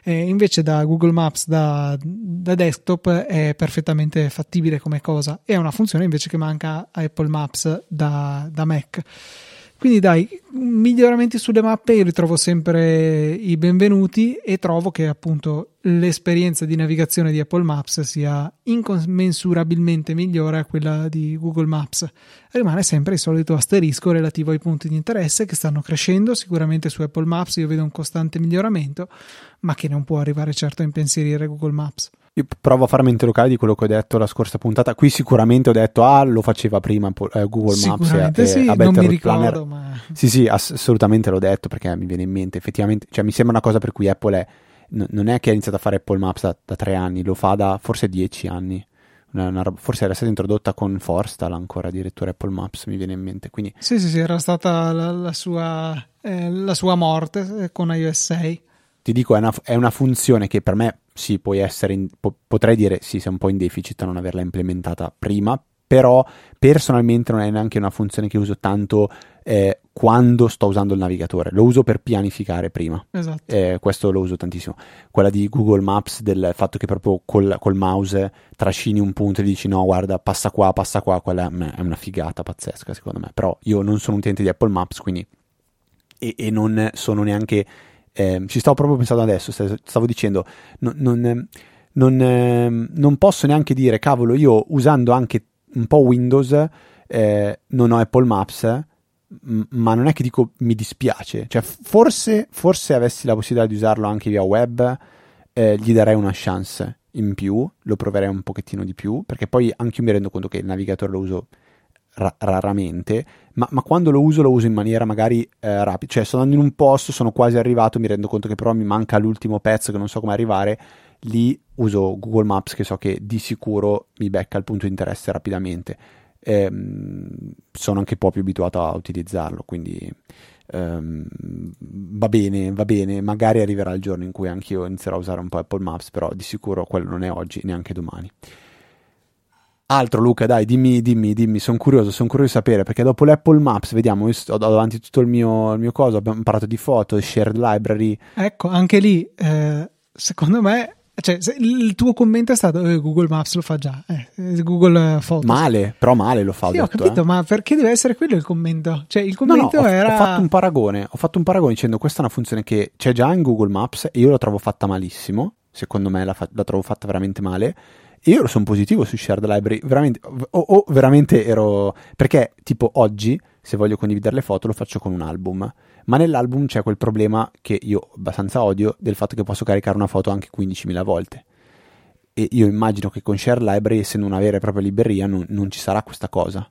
E invece da Google Maps da, da desktop è perfettamente fattibile come cosa, è una funzione invece che manca a Apple Maps da, da Mac. Quindi dai, miglioramenti sulle mappe io ritrovo sempre i benvenuti e trovo che appunto l'esperienza di navigazione di Apple Maps sia incommensurabilmente migliore a quella di Google Maps. Rimane sempre il solito asterisco relativo ai punti di interesse che stanno crescendo, sicuramente su Apple Maps io vedo un costante miglioramento, ma che non può arrivare certo a impensierire Google Maps. Io provo a farmi interlocare di quello che ho detto la scorsa puntata. Qui sicuramente ho detto, ah, lo faceva prima eh, Google Maps. Sicuramente e, sì, a non mi ricordo, ma... Sì, sì, ass- assolutamente l'ho detto perché mi viene in mente. Effettivamente, cioè, mi sembra una cosa per cui Apple è... N- non è che ha iniziato a fare Apple Maps da, da tre anni, lo fa da forse dieci anni. Una, una, forse era stata introdotta con Forstal ancora addirittura Apple Maps, mi viene in mente. Quindi... Sì, sì, sì, era stata la, la, sua, eh, la sua morte eh, con iOS 6 ti dico, è una, è una, funzione che per me sì, puoi essere, in, po- potrei dire sì, sei un po' in deficit a non averla implementata prima, però personalmente non è neanche una funzione che uso tanto eh, quando sto usando il navigatore, lo uso per pianificare prima. Esatto. Eh, questo lo uso tantissimo. Quella di Google Maps, del fatto che proprio col, col mouse trascini un punto e dici no, guarda, passa qua, passa qua, quella è una figata pazzesca secondo me. Però io non sono un utente di Apple Maps, quindi e, e non sono neanche eh, ci stavo proprio pensando adesso, stavo dicendo, non, non, non, eh, non, posso neanche dire, cavolo, io usando anche un po' Windows, eh, non ho Apple Maps, ma non è che dico mi dispiace. Cioè, forse, forse avessi la possibilità di usarlo anche via web, eh, gli darei una chance in più, lo proverei un pochettino di più, perché poi anche io mi rendo conto che il navigatore lo uso ra- raramente, ma, ma, quando lo uso lo uso in maniera magari eh, rapida, cioè sto andando in un posto, sono quasi arrivato, mi rendo conto che però mi manca l'ultimo pezzo che non so come arrivare, lì uso Google Maps che so che di sicuro mi becca il punto di interesse rapidamente. Ehm, sono anche un po' più abituato a utilizzarlo, quindi ehm, va bene, va bene, magari arriverà il giorno in cui anch'io inizierò a usare un po' Apple Maps, però di sicuro quello non è oggi, neanche domani. Altro Luca, dai, dimmi, dimmi, dimmi, sono curioso, sono curioso di sapere, perché dopo l'Apple Maps, vediamo, io ho davanti tutto il mio, il mio coso, abbiamo parlato di foto, shared library. Ecco, anche lì, eh, secondo me, cioè, il tuo commento è stato eh, Google Maps lo fa già, eh, Google Fotos. Male, però male lo fa. Sì, ho, detto, ho capito, eh. ma perché deve essere quello il commento? Cioè, il commento no, no, era... Ho fatto un paragone, ho fatto un paragone dicendo questa è una funzione che c'è già in Google Maps e io la trovo fatta malissimo, secondo me la, fa- la trovo fatta veramente male io sono positivo su Shared Library, veramente, o, o, veramente ero... perché tipo oggi, se voglio condividere le foto, lo faccio con un album, ma nell'album c'è quel problema che io abbastanza odio, del fatto che posso caricare una foto anche 15.000 volte. E io immagino che con Shared Library, essendo una vera e propria libreria, non, non ci sarà questa cosa.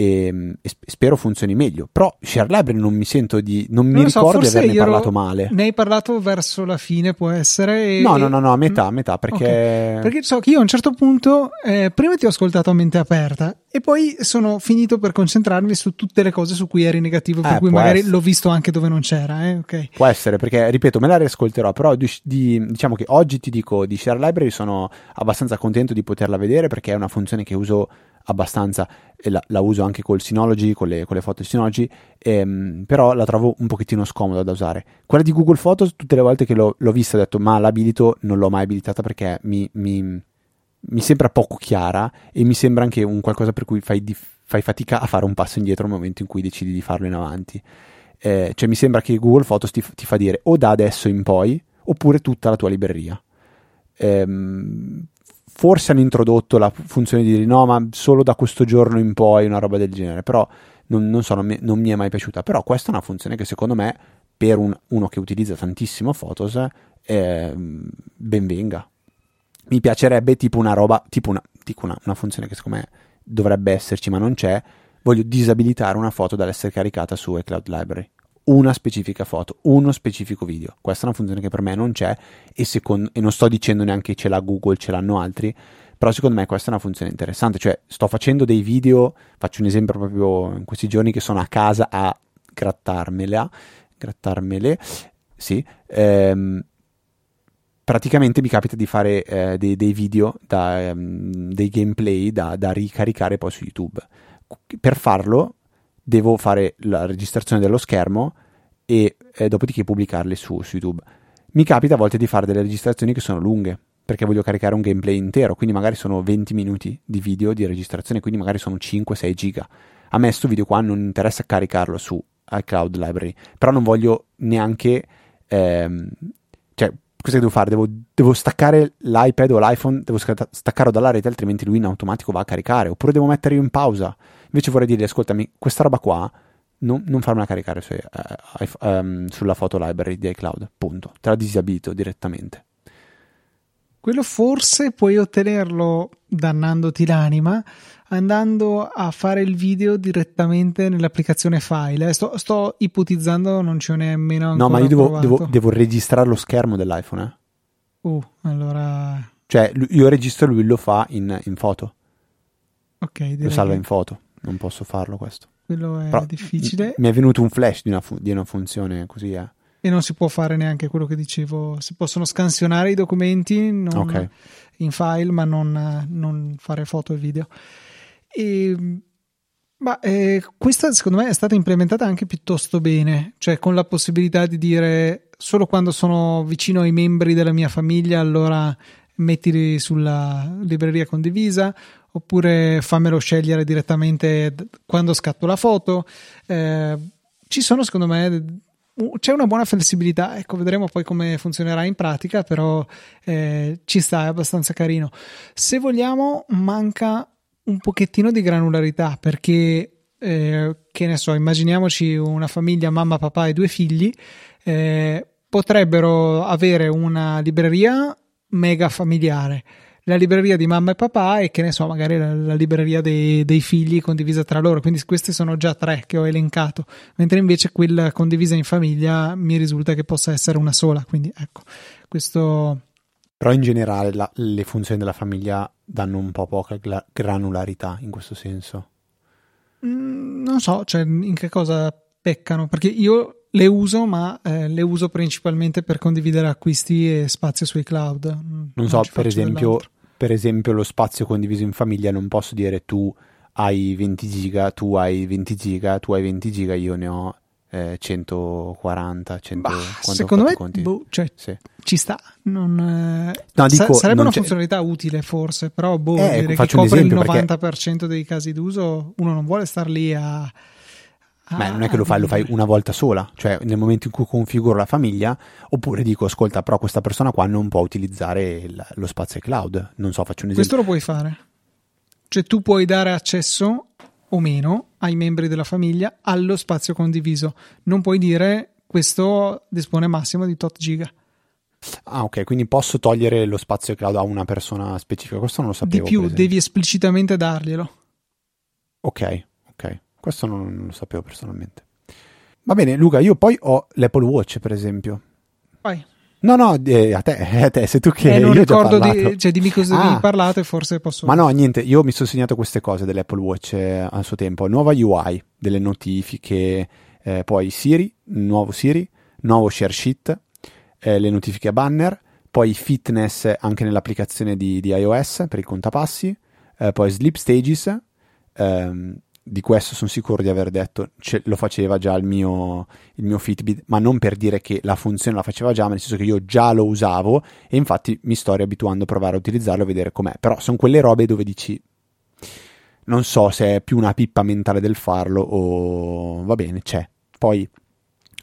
Ehm, e, e, spero funzioni meglio. Però Share Library non mi sento di. non, non mi ricordo so, di averne parlato male. Ne hai parlato verso la fine, può essere? E, no, no, no, no, a metà, a metà perché. Okay. Perché so che io a un certo punto, eh, prima ti ho ascoltato a mente aperta e poi sono finito per concentrarmi su tutte le cose su cui eri negativo, per eh, cui magari essere. l'ho visto anche dove non c'era. Eh? Okay. Può essere, perché ripeto, me la riascolterò. Però di, di, diciamo che oggi ti dico di Share Library sono abbastanza contento di poterla vedere perché è una funzione che uso abbastanza, la, la, uso anche col Synology, con le, con le foto Synology, ehm, però la trovo un pochettino scomoda da usare. Quella di Google Photos, tutte le volte che l'ho, l'ho vista ho detto ma l'abilito, non l'ho mai abilitata perché mi, mi, mi, sembra poco chiara e mi sembra anche un qualcosa per cui fai, fai fatica a fare un passo indietro nel momento in cui decidi di farlo in avanti. Eh, cioè mi sembra che Google Photos ti, ti, fa dire o da adesso in poi oppure tutta la tua libreria. Ehm, forse hanno introdotto la funzione di no, ma solo da questo giorno in poi, una roba del genere, però non, non, so, non, mi, non mi, è mai piaciuta. Però questa è una funzione che secondo me, per un, uno che utilizza tantissimo Photos, eh, ben venga. Mi piacerebbe tipo una roba, tipo una, dico una, una funzione che secondo me dovrebbe esserci, ma non c'è. Voglio disabilitare una foto dall'essere caricata su iCloud Library una specifica foto, uno specifico video. Questa è una funzione che per me non c'è e, secondo, e non sto dicendo neanche ce l'ha Google, ce l'hanno altri, però secondo me questa è una funzione interessante. Cioè, sto facendo dei video, faccio un esempio proprio in questi giorni che sono a casa a grattarmela, grattarmele, sì, ehm, praticamente mi capita di fare eh, dei, dei, video, da, um, dei gameplay da, da ricaricare poi su YouTube. Per farlo devo fare la registrazione dello schermo e eh, dopodiché pubblicarle su, su, YouTube. Mi capita a volte di fare delle registrazioni che sono lunghe perché voglio caricare un gameplay intero, quindi magari sono 20 minuti di video di registrazione, quindi magari sono 5-6 giga. A me questo video qua non interessa caricarlo su iCloud Library, però non voglio neanche... Ehm, cioè, cosa devo fare? Devo, devo, staccare l'iPad o l'iPhone, devo staccarlo dalla rete, altrimenti lui in automatico va a caricare, oppure devo metterlo in pausa Invece vorrei dire, ascoltami, questa roba qua non, non farmela caricare su, uh, um, sulla foto library di iCloud, punto. Te la disabilito direttamente. Quello forse puoi ottenerlo dannandoti l'anima andando a fare il video direttamente nell'applicazione file. Sto, sto ipotizzando, non ce n'è nemmeno ancora No, ma io devo, devo, devo, registrare lo schermo dell'iPhone. Eh? Uh, allora... Cioè, io registro e lui lo fa in, in foto. Ok, lo salva che... in foto non posso farlo questo. Quello è Però difficile. Mi è venuto un flash di una, fu- di una funzione così, eh. E non si può fare neanche quello che dicevo, si possono scansionare i documenti non, okay. in file, ma non, non, fare foto e video. E, ma eh, questa secondo me è stata implementata anche piuttosto bene, cioè con la possibilità di dire solo quando sono vicino ai membri della mia famiglia allora mettili sulla libreria condivisa oppure fammelo scegliere direttamente quando scatto la foto. Eh, ci sono, secondo me, c'è una buona flessibilità. Ecco, vedremo poi come funzionerà in pratica, però eh, ci sta, è abbastanza carino. Se vogliamo, manca un pochettino di granularità perché eh, che ne so, immaginiamoci una famiglia, mamma, papà e due figli, eh, potrebbero avere una libreria mega familiare la libreria di mamma e papà e che ne so, magari la, la libreria dei, dei, figli condivisa tra loro. Quindi queste sono già tre che ho elencato, mentre invece quella condivisa in famiglia mi risulta che possa essere una sola. Quindi ecco, questo. Però in generale la, le funzioni della famiglia danno un po' poca granularità in questo senso. Mm, non so, cioè in che cosa peccano, perché io le uso, ma eh, le uso principalmente per condividere acquisti e spazio sui cloud. Non, non so, per esempio, per esempio lo spazio condiviso in famiglia non posso dire tu hai 20 giga, tu hai 20 giga, tu hai 20 giga, io ne ho eh, 140, 100 bah, secondo me boh, cioè, sì. ci sta non, eh, no, dico, sarebbe non una c'è... funzionalità utile forse però boh, eh, dire che copre il 90% perché... dei casi d'uso uno non vuole star lì a ma non è che lo fai, lo fai una volta sola, cioè nel momento in cui configuro la famiglia, oppure dico, ascolta, però questa persona qua non può utilizzare il, lo spazio cloud. Non so, faccio un esempio. Questo lo puoi fare. Cioè tu puoi dare accesso o meno ai membri della famiglia allo spazio condiviso. Non puoi dire questo dispone massimo di tot giga. Ah, ok, quindi posso togliere lo spazio cloud a una persona specifica. Questo non lo sapevo. Di più, devi esplicitamente darglielo. Ok. Questo non, non, lo sapevo personalmente. Va bene, Luca, io poi ho l'Apple Watch, per esempio. Vai. No, no, eh, a te, [LAUGHS] a te, sei tu che eh, non ricordo di, cioè, dimmi cosa ah, avevi parlato e forse posso. Ma no, niente, io mi sono segnato queste cose dell'Apple Watch eh, a suo tempo. Nuova UI, delle notifiche, eh, poi Siri, nuovo Siri, nuovo share sheet, eh, le notifiche a banner, poi fitness anche nell'applicazione di, di iOS per i contapassi, eh, poi sleep stages, ehm, di questo sono sicuro di aver detto, ce, lo faceva già il mio, il mio, Fitbit, ma non per dire che la funzione la faceva già, ma nel senso che io già lo usavo e infatti mi sto riabituando a provare a utilizzarlo e vedere com'è. Però sono quelle robe dove dici, non so se è più una pippa mentale del farlo o va bene, c'è. Poi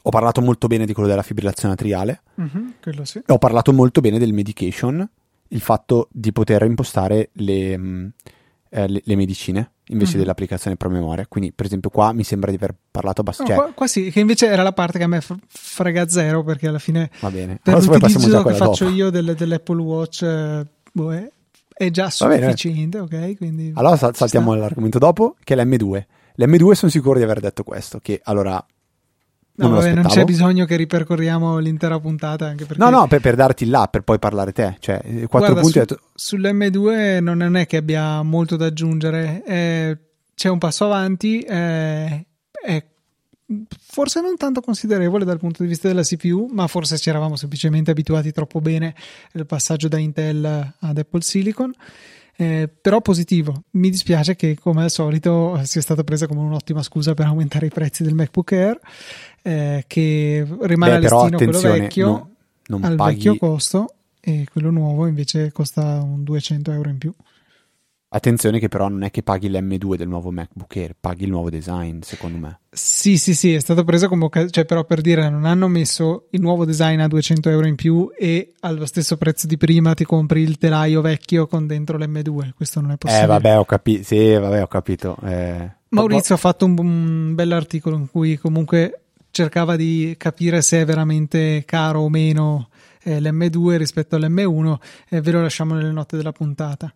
ho parlato molto bene di quello della fibrillazione atriale, mm-hmm, sì. ho parlato molto bene del medication, il fatto di poter impostare le, mm, eh, le, le medicine invece mm-hmm. dell'applicazione promemoria. Quindi, per esempio, qua mi sembra di aver parlato abbastanza. No, cioè... qua, qua, sì, che invece era la parte che a me frega zero perché alla fine va bene. Per allora, l'utilizzo che faccio dopo. io del, dell'Apple Watch eh, boh, è, è, già sufficiente, ok? Quindi allora saltiamo all'argomento dopo, che è l'M2. L'M2 sono sicuro di aver detto questo, che allora No, non, vabbè, non c'è bisogno che ripercorriamo l'intera puntata. Anche perché... No, no, per, per darti là, per poi parlare te. Cioè, quattro Guarda, punti. Su, detto... Sull'M2 non è che abbia molto da aggiungere. Eh, c'è un passo avanti. Eh, è forse non tanto considerevole dal punto di vista della CPU, ma forse ci eravamo semplicemente abituati troppo bene al passaggio da Intel ad Apple Silicon. Eh, però positivo. Mi dispiace che, come al solito, sia stata presa come un'ottima scusa per aumentare i prezzi del MacBook Air eh, che rimane Beh, listino quello vecchio no, al paghi... vecchio costo e quello nuovo invece costa un 200 euro in più. Attenzione che però non è che paghi l'M2 del nuovo MacBook Air, paghi il nuovo design, secondo me. Sì, sì, sì, è stato preso come occasione, cioè però per dire non hanno messo il nuovo design a 200 euro in più e allo stesso prezzo di prima ti compri il telaio vecchio con dentro l'M2, questo non è possibile. Eh vabbè, ho capito, sì, vabbè, ho capito. Eh... Maurizio ha fatto un, un bell'articolo in cui comunque cercava di capire se è veramente caro o meno eh, l'M2 rispetto all'M1 e ve lo lasciamo nelle note della puntata.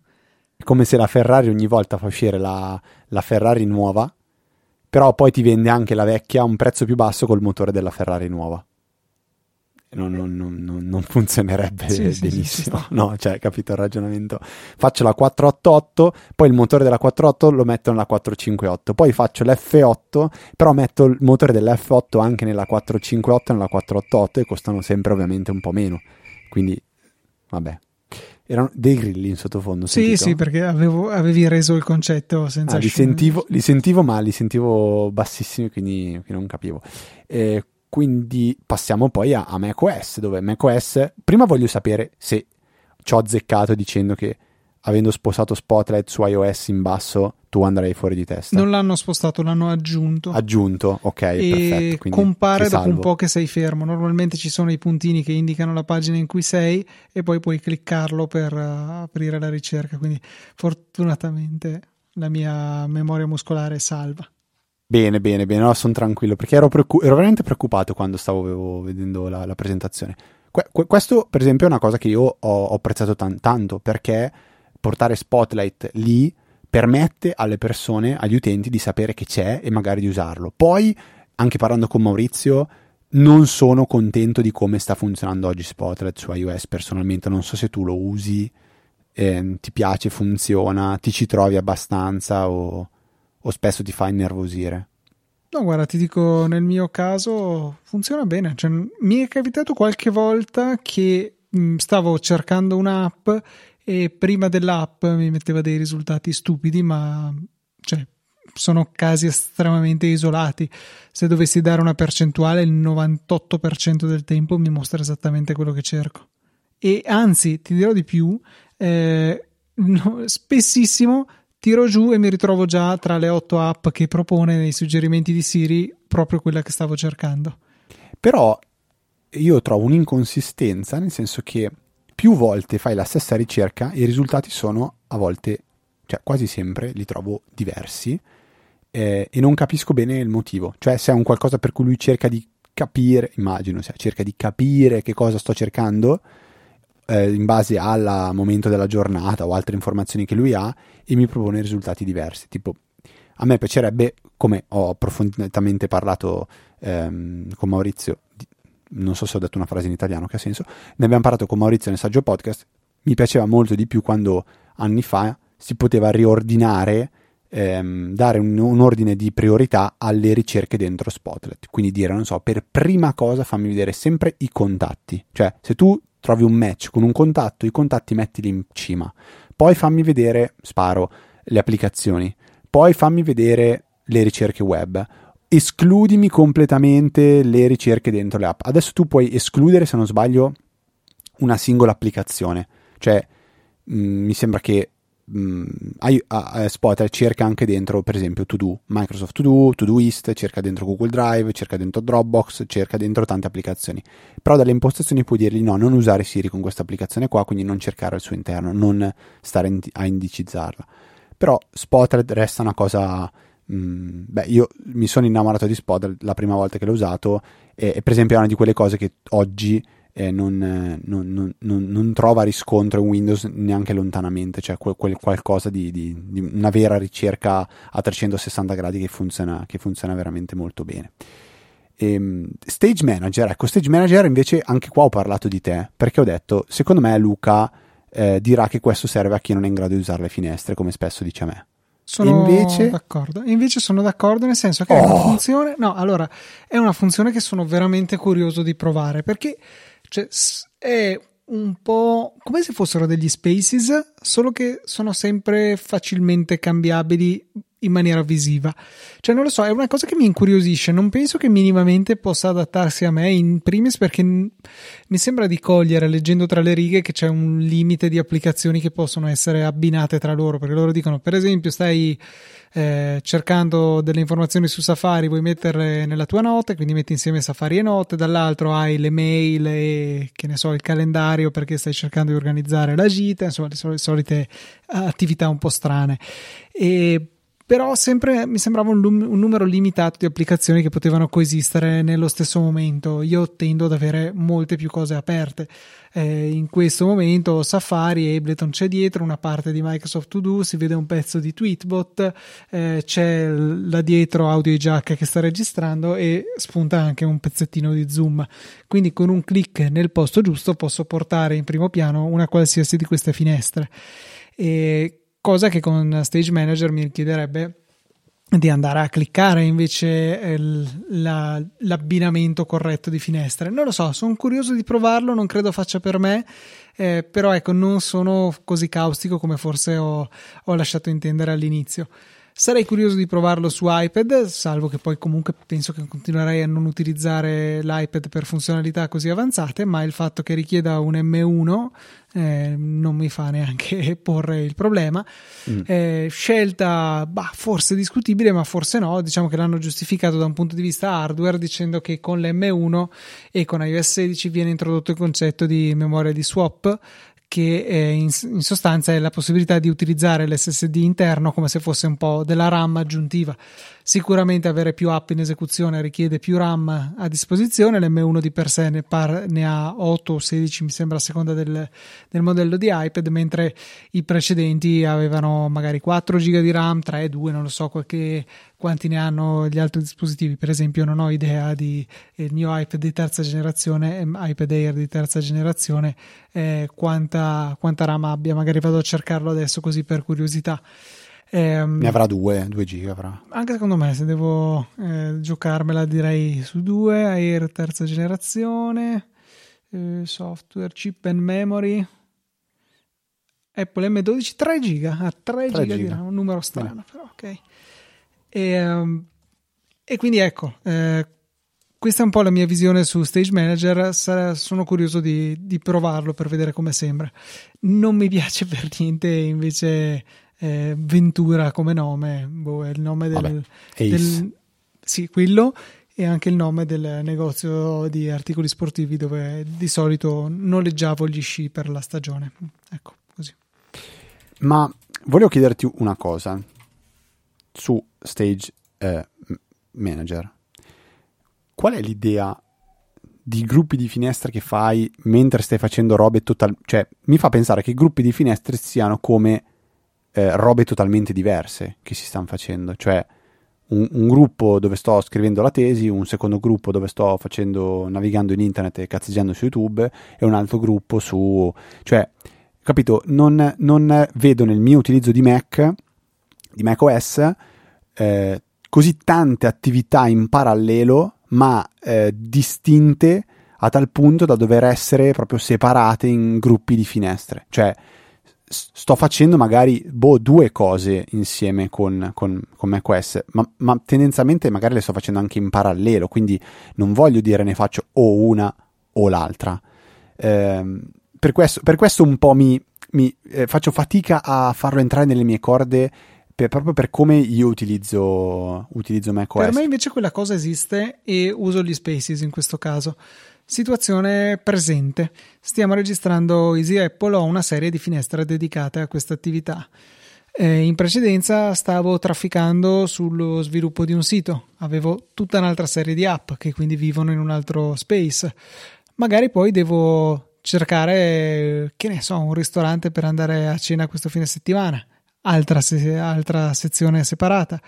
È come se la Ferrari ogni volta fa uscire la, la Ferrari nuova, però poi ti vende anche la vecchia a un prezzo più basso col motore della Ferrari nuova non, non, non, non funzionerebbe sì, benissimo. Sì, sì, no, cioè, capito il ragionamento? Faccio la 488, poi il motore della 488 lo metto nella 458, poi faccio l'F8, però metto il motore dell'F8 anche nella 458 e nella 488 e costano sempre ovviamente un po' meno. Quindi, vabbè. Erano dei grilli in sottofondo. Sì, sentito? sì, perché avevo, avevi reso il concetto senza... Ah, li, sentivo, li sentivo, ma li sentivo bassissimi, quindi, quindi non capivo. Eh, quindi passiamo poi a, a macOS, dove macOS, prima voglio sapere se ci ho azzeccato dicendo che avendo spostato Spotlight su iOS in basso, tu andrai fuori di testa. Non l'hanno spostato, l'hanno aggiunto. Aggiunto, ok, e perfetto. compare dopo un po' che sei fermo. Normalmente ci sono i puntini che indicano la pagina in cui sei e poi puoi cliccarlo per uh, aprire la ricerca. Quindi fortunatamente la mia memoria muscolare è salva. Bene, bene, bene, no, sono tranquillo perché ero, preoccup- ero, veramente preoccupato quando stavo vedendo la, la presentazione. Que- que- questo, per esempio, è una cosa che io ho, ho apprezzato tan- tanto perché portare Spotlight lì permette alle persone, agli utenti di sapere che c'è e magari di usarlo. Poi, anche parlando con Maurizio, non sono contento di come sta funzionando oggi Spotlight su iOS personalmente. Non so se tu lo usi, eh, ti piace, funziona, ti ci trovi abbastanza o o spesso ti fa innervosire? No, guarda, ti dico, nel mio caso funziona bene. Cioè, mi è capitato qualche volta che mh, stavo cercando un'app e prima dell'app mi metteva dei risultati stupidi, ma cioè, sono casi estremamente isolati. Se dovessi dare una percentuale, il 98% del tempo mi mostra esattamente quello che cerco. E anzi, ti dirò di più, eh, no, spessissimo tiro giù e mi ritrovo già tra le otto app che propone nei suggerimenti di Siri proprio quella che stavo cercando. Però io trovo un'inconsistenza, nel senso che più volte fai la stessa ricerca i risultati sono a volte, cioè quasi sempre, li trovo diversi eh, e non capisco bene il motivo. Cioè se è un qualcosa per cui lui cerca di capire, immagino, cioè, cerca di capire che cosa sto cercando eh, in base al momento della giornata o altre informazioni che lui ha e mi propone risultati diversi. Tipo, a me piacerebbe, come ho approfonditamente parlato ehm, con Maurizio, non so se ho detto una frase in italiano che ha senso, ne abbiamo parlato con Maurizio nel saggio podcast, mi piaceva molto di più quando anni fa si poteva riordinare, ehm, dare un, un, ordine di priorità alle ricerche dentro Spotlight. Quindi dire, non so, per prima cosa fammi vedere sempre i contatti. Cioè, se tu trovi un match con un contatto, i contatti mettili in cima. Poi fammi vedere, sparo, le applicazioni. Poi fammi vedere le ricerche web. Escludimi completamente le ricerche dentro le app. Adesso tu puoi escludere, se non sbaglio, una singola applicazione. Cioè, mh, mm, mi sembra che mh, uh, Spotlight cerca anche dentro, per esempio, To Do, Microsoft To Do, Todoist, cerca dentro Google Drive, cerca dentro Dropbox, cerca dentro tante applicazioni. Però dalle impostazioni puoi dirgli no, non usare Siri con questa applicazione qua, quindi non cercare al suo interno, non stare in, a indicizzarla. Però Spotlight resta una cosa... Mh, beh, io mi sono innamorato di Spotlight la prima volta che l'ho usato e, e per esempio è una di quelle cose che oggi eh, non, non, non, non, trova riscontro in Windows neanche lontanamente, cioè quel, quel qualcosa di, di, di, una vera ricerca a 360 gradi che funziona, che funziona veramente molto bene. Ehm, stage Manager, ecco, Stage Manager invece anche qua ho parlato di te, perché ho detto, secondo me Luca eh, dirà che questo serve a chi non è in grado di usare le finestre, come spesso dice a me. Sono invece... d'accordo. Invece sono d'accordo nel senso che oh. è una oh! funzione. No, allora è una funzione che sono veramente curioso di provare perché cioè, è un po' come se fossero degli spaces, solo che sono sempre facilmente cambiabili in maniera visiva. Cioè, non lo so, è una cosa che mi incuriosisce. Non penso che minimamente possa adattarsi a me, in primis perché mi sembra di cogliere, leggendo tra le righe, che c'è un limite di applicazioni che possono essere abbinate tra loro. Perché loro dicono, per esempio, stai eh, cercando delle informazioni su Safari, vuoi metterle nella tua nota, quindi metti insieme Safari e note, dall'altro hai le mail e che ne so, il calendario perché stai cercando di organizzare la gita, insomma, le solite attività un po' strane. E però sempre mi sembrava un, un, numero limitato di applicazioni che potevano coesistere nello stesso momento. Io tendo ad avere molte più cose aperte. Eh, in questo momento Safari, Ableton c'è dietro, una parte di Microsoft To Do, si vede un pezzo di Tweetbot, eh, c'è là dietro Audio Jack che sta registrando e spunta anche un pezzettino di Zoom. Quindi con un clic nel posto giusto posso portare in primo piano una qualsiasi di queste finestre. E cosa che con Stage Manager mi richiederebbe di andare a cliccare invece eh, la, l'abbinamento corretto di finestre. Non lo so, sono curioso di provarlo, non credo faccia per me, eh, però ecco, non sono così caustico come forse ho, ho lasciato intendere all'inizio. Sarei curioso di provarlo su iPad, salvo che poi comunque penso che continuerei a non utilizzare l'iPad per funzionalità così avanzate, ma il fatto che richieda un M1 eh, non mi fa neanche [LAUGHS] porre il problema. Mm. Eh, scelta bah, forse discutibile, ma forse no. Diciamo che l'hanno giustificato da un punto di vista hardware dicendo che con l'M1 e con iOS 16 viene introdotto il concetto di memoria di swap che eh, in, in, sostanza è la possibilità di utilizzare l'SSD interno come se fosse un po' della RAM aggiuntiva. Sicuramente avere più app in esecuzione richiede più RAM a disposizione, l'M1 di per sé ne, par, ne ha 8 o 16 mi sembra a seconda del, del, modello di iPad, mentre i precedenti avevano magari 4 GB di RAM, 3, 2, non lo so qualche, quanti ne hanno gli altri dispositivi. Per esempio non ho idea di il mio iPad di terza generazione, iPad Air di terza generazione, eh, quanta, quanta RAM abbia, magari vado a cercarlo adesso così per curiosità. Eh, ne avrà due, due giga avrà. Anche secondo me, se devo eh, giocarmela, direi su due. Air terza generazione, eh, software, chip and memory. Apple M12 3 giga, ah, 3, 3 giga, giga. Un numero strano, però ok. E, um, e quindi ecco, eh, questa è un po' la mia visione su Stage Manager. sono curioso di, di, provarlo per vedere come sembra. Non mi piace [LAUGHS] per niente invece eh, Ventura come nome, boh, è il nome del, Vabbè, del, sì, quello e anche il nome del negozio di articoli sportivi dove di solito noleggiavo gli sci per la stagione. Ecco, così. Ma volevo chiederti una cosa su Stage eh, Manager qual è l'idea di gruppi di finestre che fai mentre stai facendo robe totalmente... Cioè, mi fa pensare che i gruppi di finestre siano come eh, robe totalmente diverse che si stanno facendo. Cioè, un, un, gruppo dove sto scrivendo la tesi, un secondo gruppo dove sto facendo, navigando in internet e cazzeggiando su YouTube, e un altro gruppo su... Cioè, capito? Non, non vedo nel mio utilizzo di Mac, di macOS, eh, così tante attività in parallelo ma eh, distinte a tal punto da dover essere proprio separate in gruppi di finestre. Cioè, sto facendo magari boh, due cose insieme con, con, con macOS, ma, ma, tendenzialmente magari le sto facendo anche in parallelo, quindi non voglio dire ne faccio o una o l'altra. Eh, per, questo, per, questo, un po' mi, mi eh, faccio fatica a farlo entrare nelle mie corde per, proprio per come io utilizzo, utilizzo macOS. Per me invece quella cosa esiste e uso gli spaces in questo caso. Situazione presente. Stiamo registrando Easy Apple, ho una serie di finestre dedicate a questa attività. Eh, in precedenza stavo trafficando sullo sviluppo di un sito, avevo tutta un'altra serie di app che quindi vivono in un altro space. Magari poi devo cercare, che ne so, un ristorante per andare a cena questo fine settimana altra, se- altra sezione separata.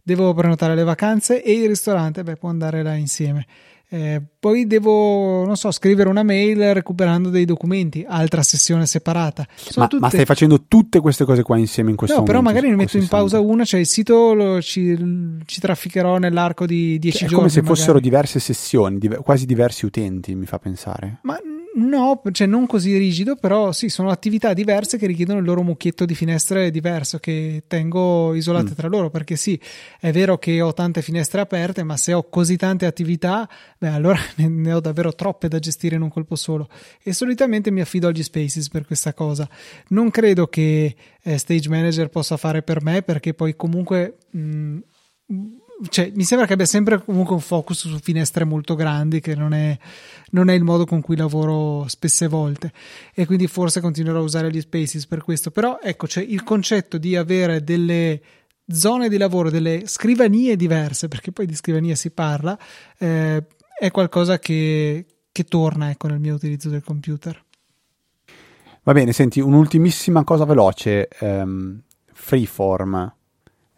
Devo prenotare le vacanze e il ristorante, beh, può andare là insieme. Eh, poi devo, non so, scrivere una mail recuperando dei documenti, altra sessione separata. Ma, tutte... ma, stai facendo tutte queste cose qua insieme in questo no, momento? No, però magari ne metto in pausa una, cioè il sito lo, ci, ci, trafficherò nell'arco di dieci cioè, giorni. È come se magari. fossero diverse sessioni, div- quasi diversi utenti, mi fa pensare. Ma No, cioè non così rigido, però sì, sono attività diverse che richiedono il loro mucchietto di finestre diverso che tengo isolate mm. tra loro, perché sì, è vero che ho tante finestre aperte, ma se ho così tante attività, beh, allora [LAUGHS] ne, ho davvero troppe da gestire in un colpo solo. E solitamente mi affido agli spaces per questa cosa. Non credo che eh, Stage Manager possa fare per me, perché poi comunque... Mh, cioè, mi sembra che abbia sempre comunque un focus su finestre molto grandi, che non è, non è, il modo con cui lavoro spesse volte. E quindi forse continuerò a usare gli spaces per questo. Però ecco, cioè, il concetto di avere delle zone di lavoro, delle scrivanie diverse, perché poi di scrivanie si parla, eh, è qualcosa che, che torna ecco, nel mio utilizzo del computer. Va bene, senti, un'ultimissima cosa veloce. Um, freeform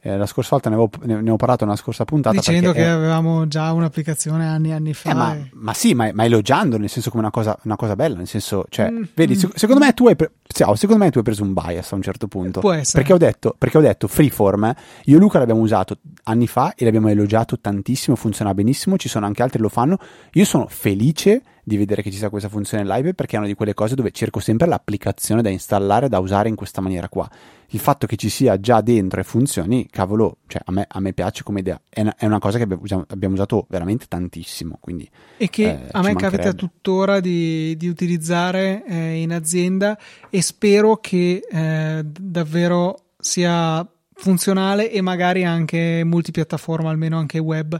eh, la scorsa volta ne avevo, ne avevo, parlato nella scorsa puntata. Dicendo che è... avevamo già un'applicazione anni e anni fa. Eh, ma, e... ma, sì, ma, ma, elogiando nel senso come una cosa, una cosa bella, nel senso, cioè, mm, vedi, mm. secondo, me tu hai pre- secondo me tu hai preso un bias a un certo punto. Può essere. Perché ho detto, perché ho detto Freeform, io e Luca l'abbiamo usato anni fa e l'abbiamo elogiato tantissimo, funziona benissimo, ci sono anche altri che lo fanno. Io sono felice di vedere che ci sia questa funzione live perché è una di quelle cose dove cerco sempre l'applicazione da installare, da usare in questa maniera qua. Il fatto che ci sia già dentro e funzioni, cavolo, cioè a me, a me piace come idea, è una, è una cosa che abbiamo usato veramente tantissimo. Quindi, e che eh, a me capita tuttora di, di utilizzare eh, in azienda e spero che eh, davvero sia funzionale e magari anche multipiattaforma, almeno anche web,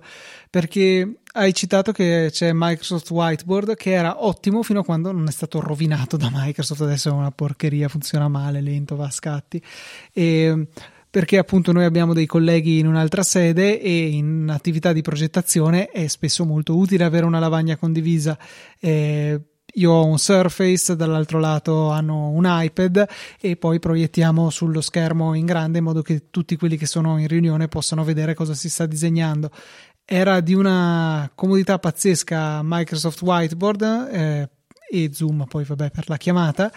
perché hai citato che c'è Microsoft Whiteboard che era ottimo fino a quando non è stato rovinato da Microsoft. Adesso è una porcheria, funziona male, lento, va a scatti. E perché appunto noi abbiamo dei colleghi in un'altra sede e in attività di progettazione è spesso molto utile avere una lavagna condivisa. Eh, io ho un Surface, dall'altro lato hanno un iPad e poi proiettiamo sullo schermo in grande in modo che tutti quelli che sono in riunione possano vedere cosa si sta disegnando. Era di una comodità pazzesca Microsoft Whiteboard eh, e Zoom poi vabbè per la chiamata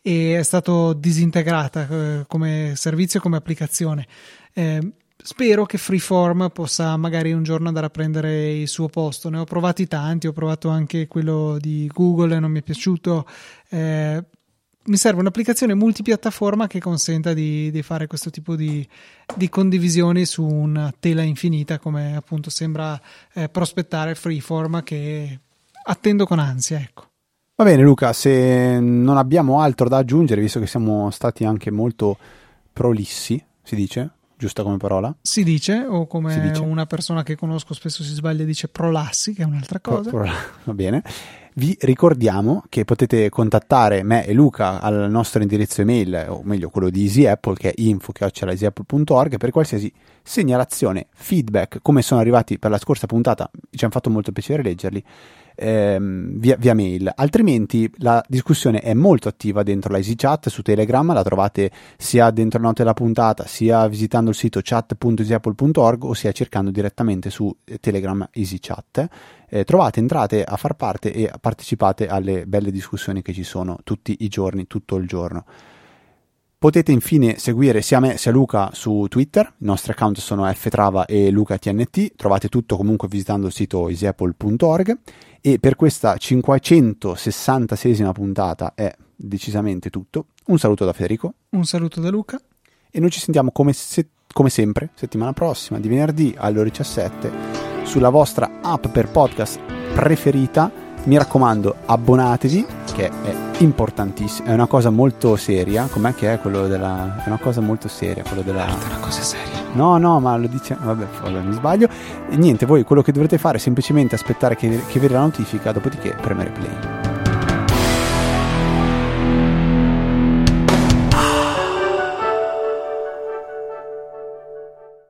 e è stato disintegrata eh, come servizio come applicazione. Eh, spero che Freeform possa magari un giorno andare a prendere il suo posto. Ne ho provati tanti, ho provato anche quello di Google, non mi è piaciuto. Eh, mi serve un'applicazione multipiattaforma che consenta di, di fare questo tipo di, di, condivisioni su una tela infinita, come appunto sembra eh, prospettare Freeform, che attendo con ansia. Ecco. Va bene Luca, se non abbiamo altro da aggiungere, visto che siamo stati anche molto prolissi, si dice, giusta come parola? Si dice, o come dice. una persona che conosco spesso si sbaglia dice prolassi, che è un'altra cosa. Pro, pro, [LAUGHS] va bene. Vi ricordiamo che potete contattare me e Luca al nostro indirizzo email, o meglio quello di Easy Apple, che è info.easyapple.org, per qualsiasi segnalazione, feedback, come sono arrivati per la scorsa puntata, ci hanno fatto molto piacere leggerli ehm, via, via, mail. Altrimenti la discussione è molto attiva dentro la EasyChat su Telegram, la trovate sia dentro la nota della puntata, sia visitando il sito chat.easyapple.org o sia cercando direttamente su Telegram EasyChat. Eh, trovate, entrate a far parte e partecipate alle belle discussioni che ci sono tutti i giorni, tutto il giorno. Potete infine seguire sia me sia Luca su Twitter, i nostri account sono ftrava e lucatnt, trovate tutto comunque visitando il sito easyapple.org e per questa 566esima puntata è decisamente tutto. Un saluto da Federico. Un saluto da Luca. E noi ci sentiamo come, se- come sempre settimana prossima di venerdì alle ore 17 sulla vostra app per podcast preferita mi raccomando abbonatevi che è importantissimo è una cosa molto seria com'è che è quello della è una cosa molto seria quello della è una cosa seria. No no ma lo dice vabbè, vabbè mi sbaglio. E niente voi quello che dovrete fare è semplicemente aspettare che, che vede la notifica dopodiché premere play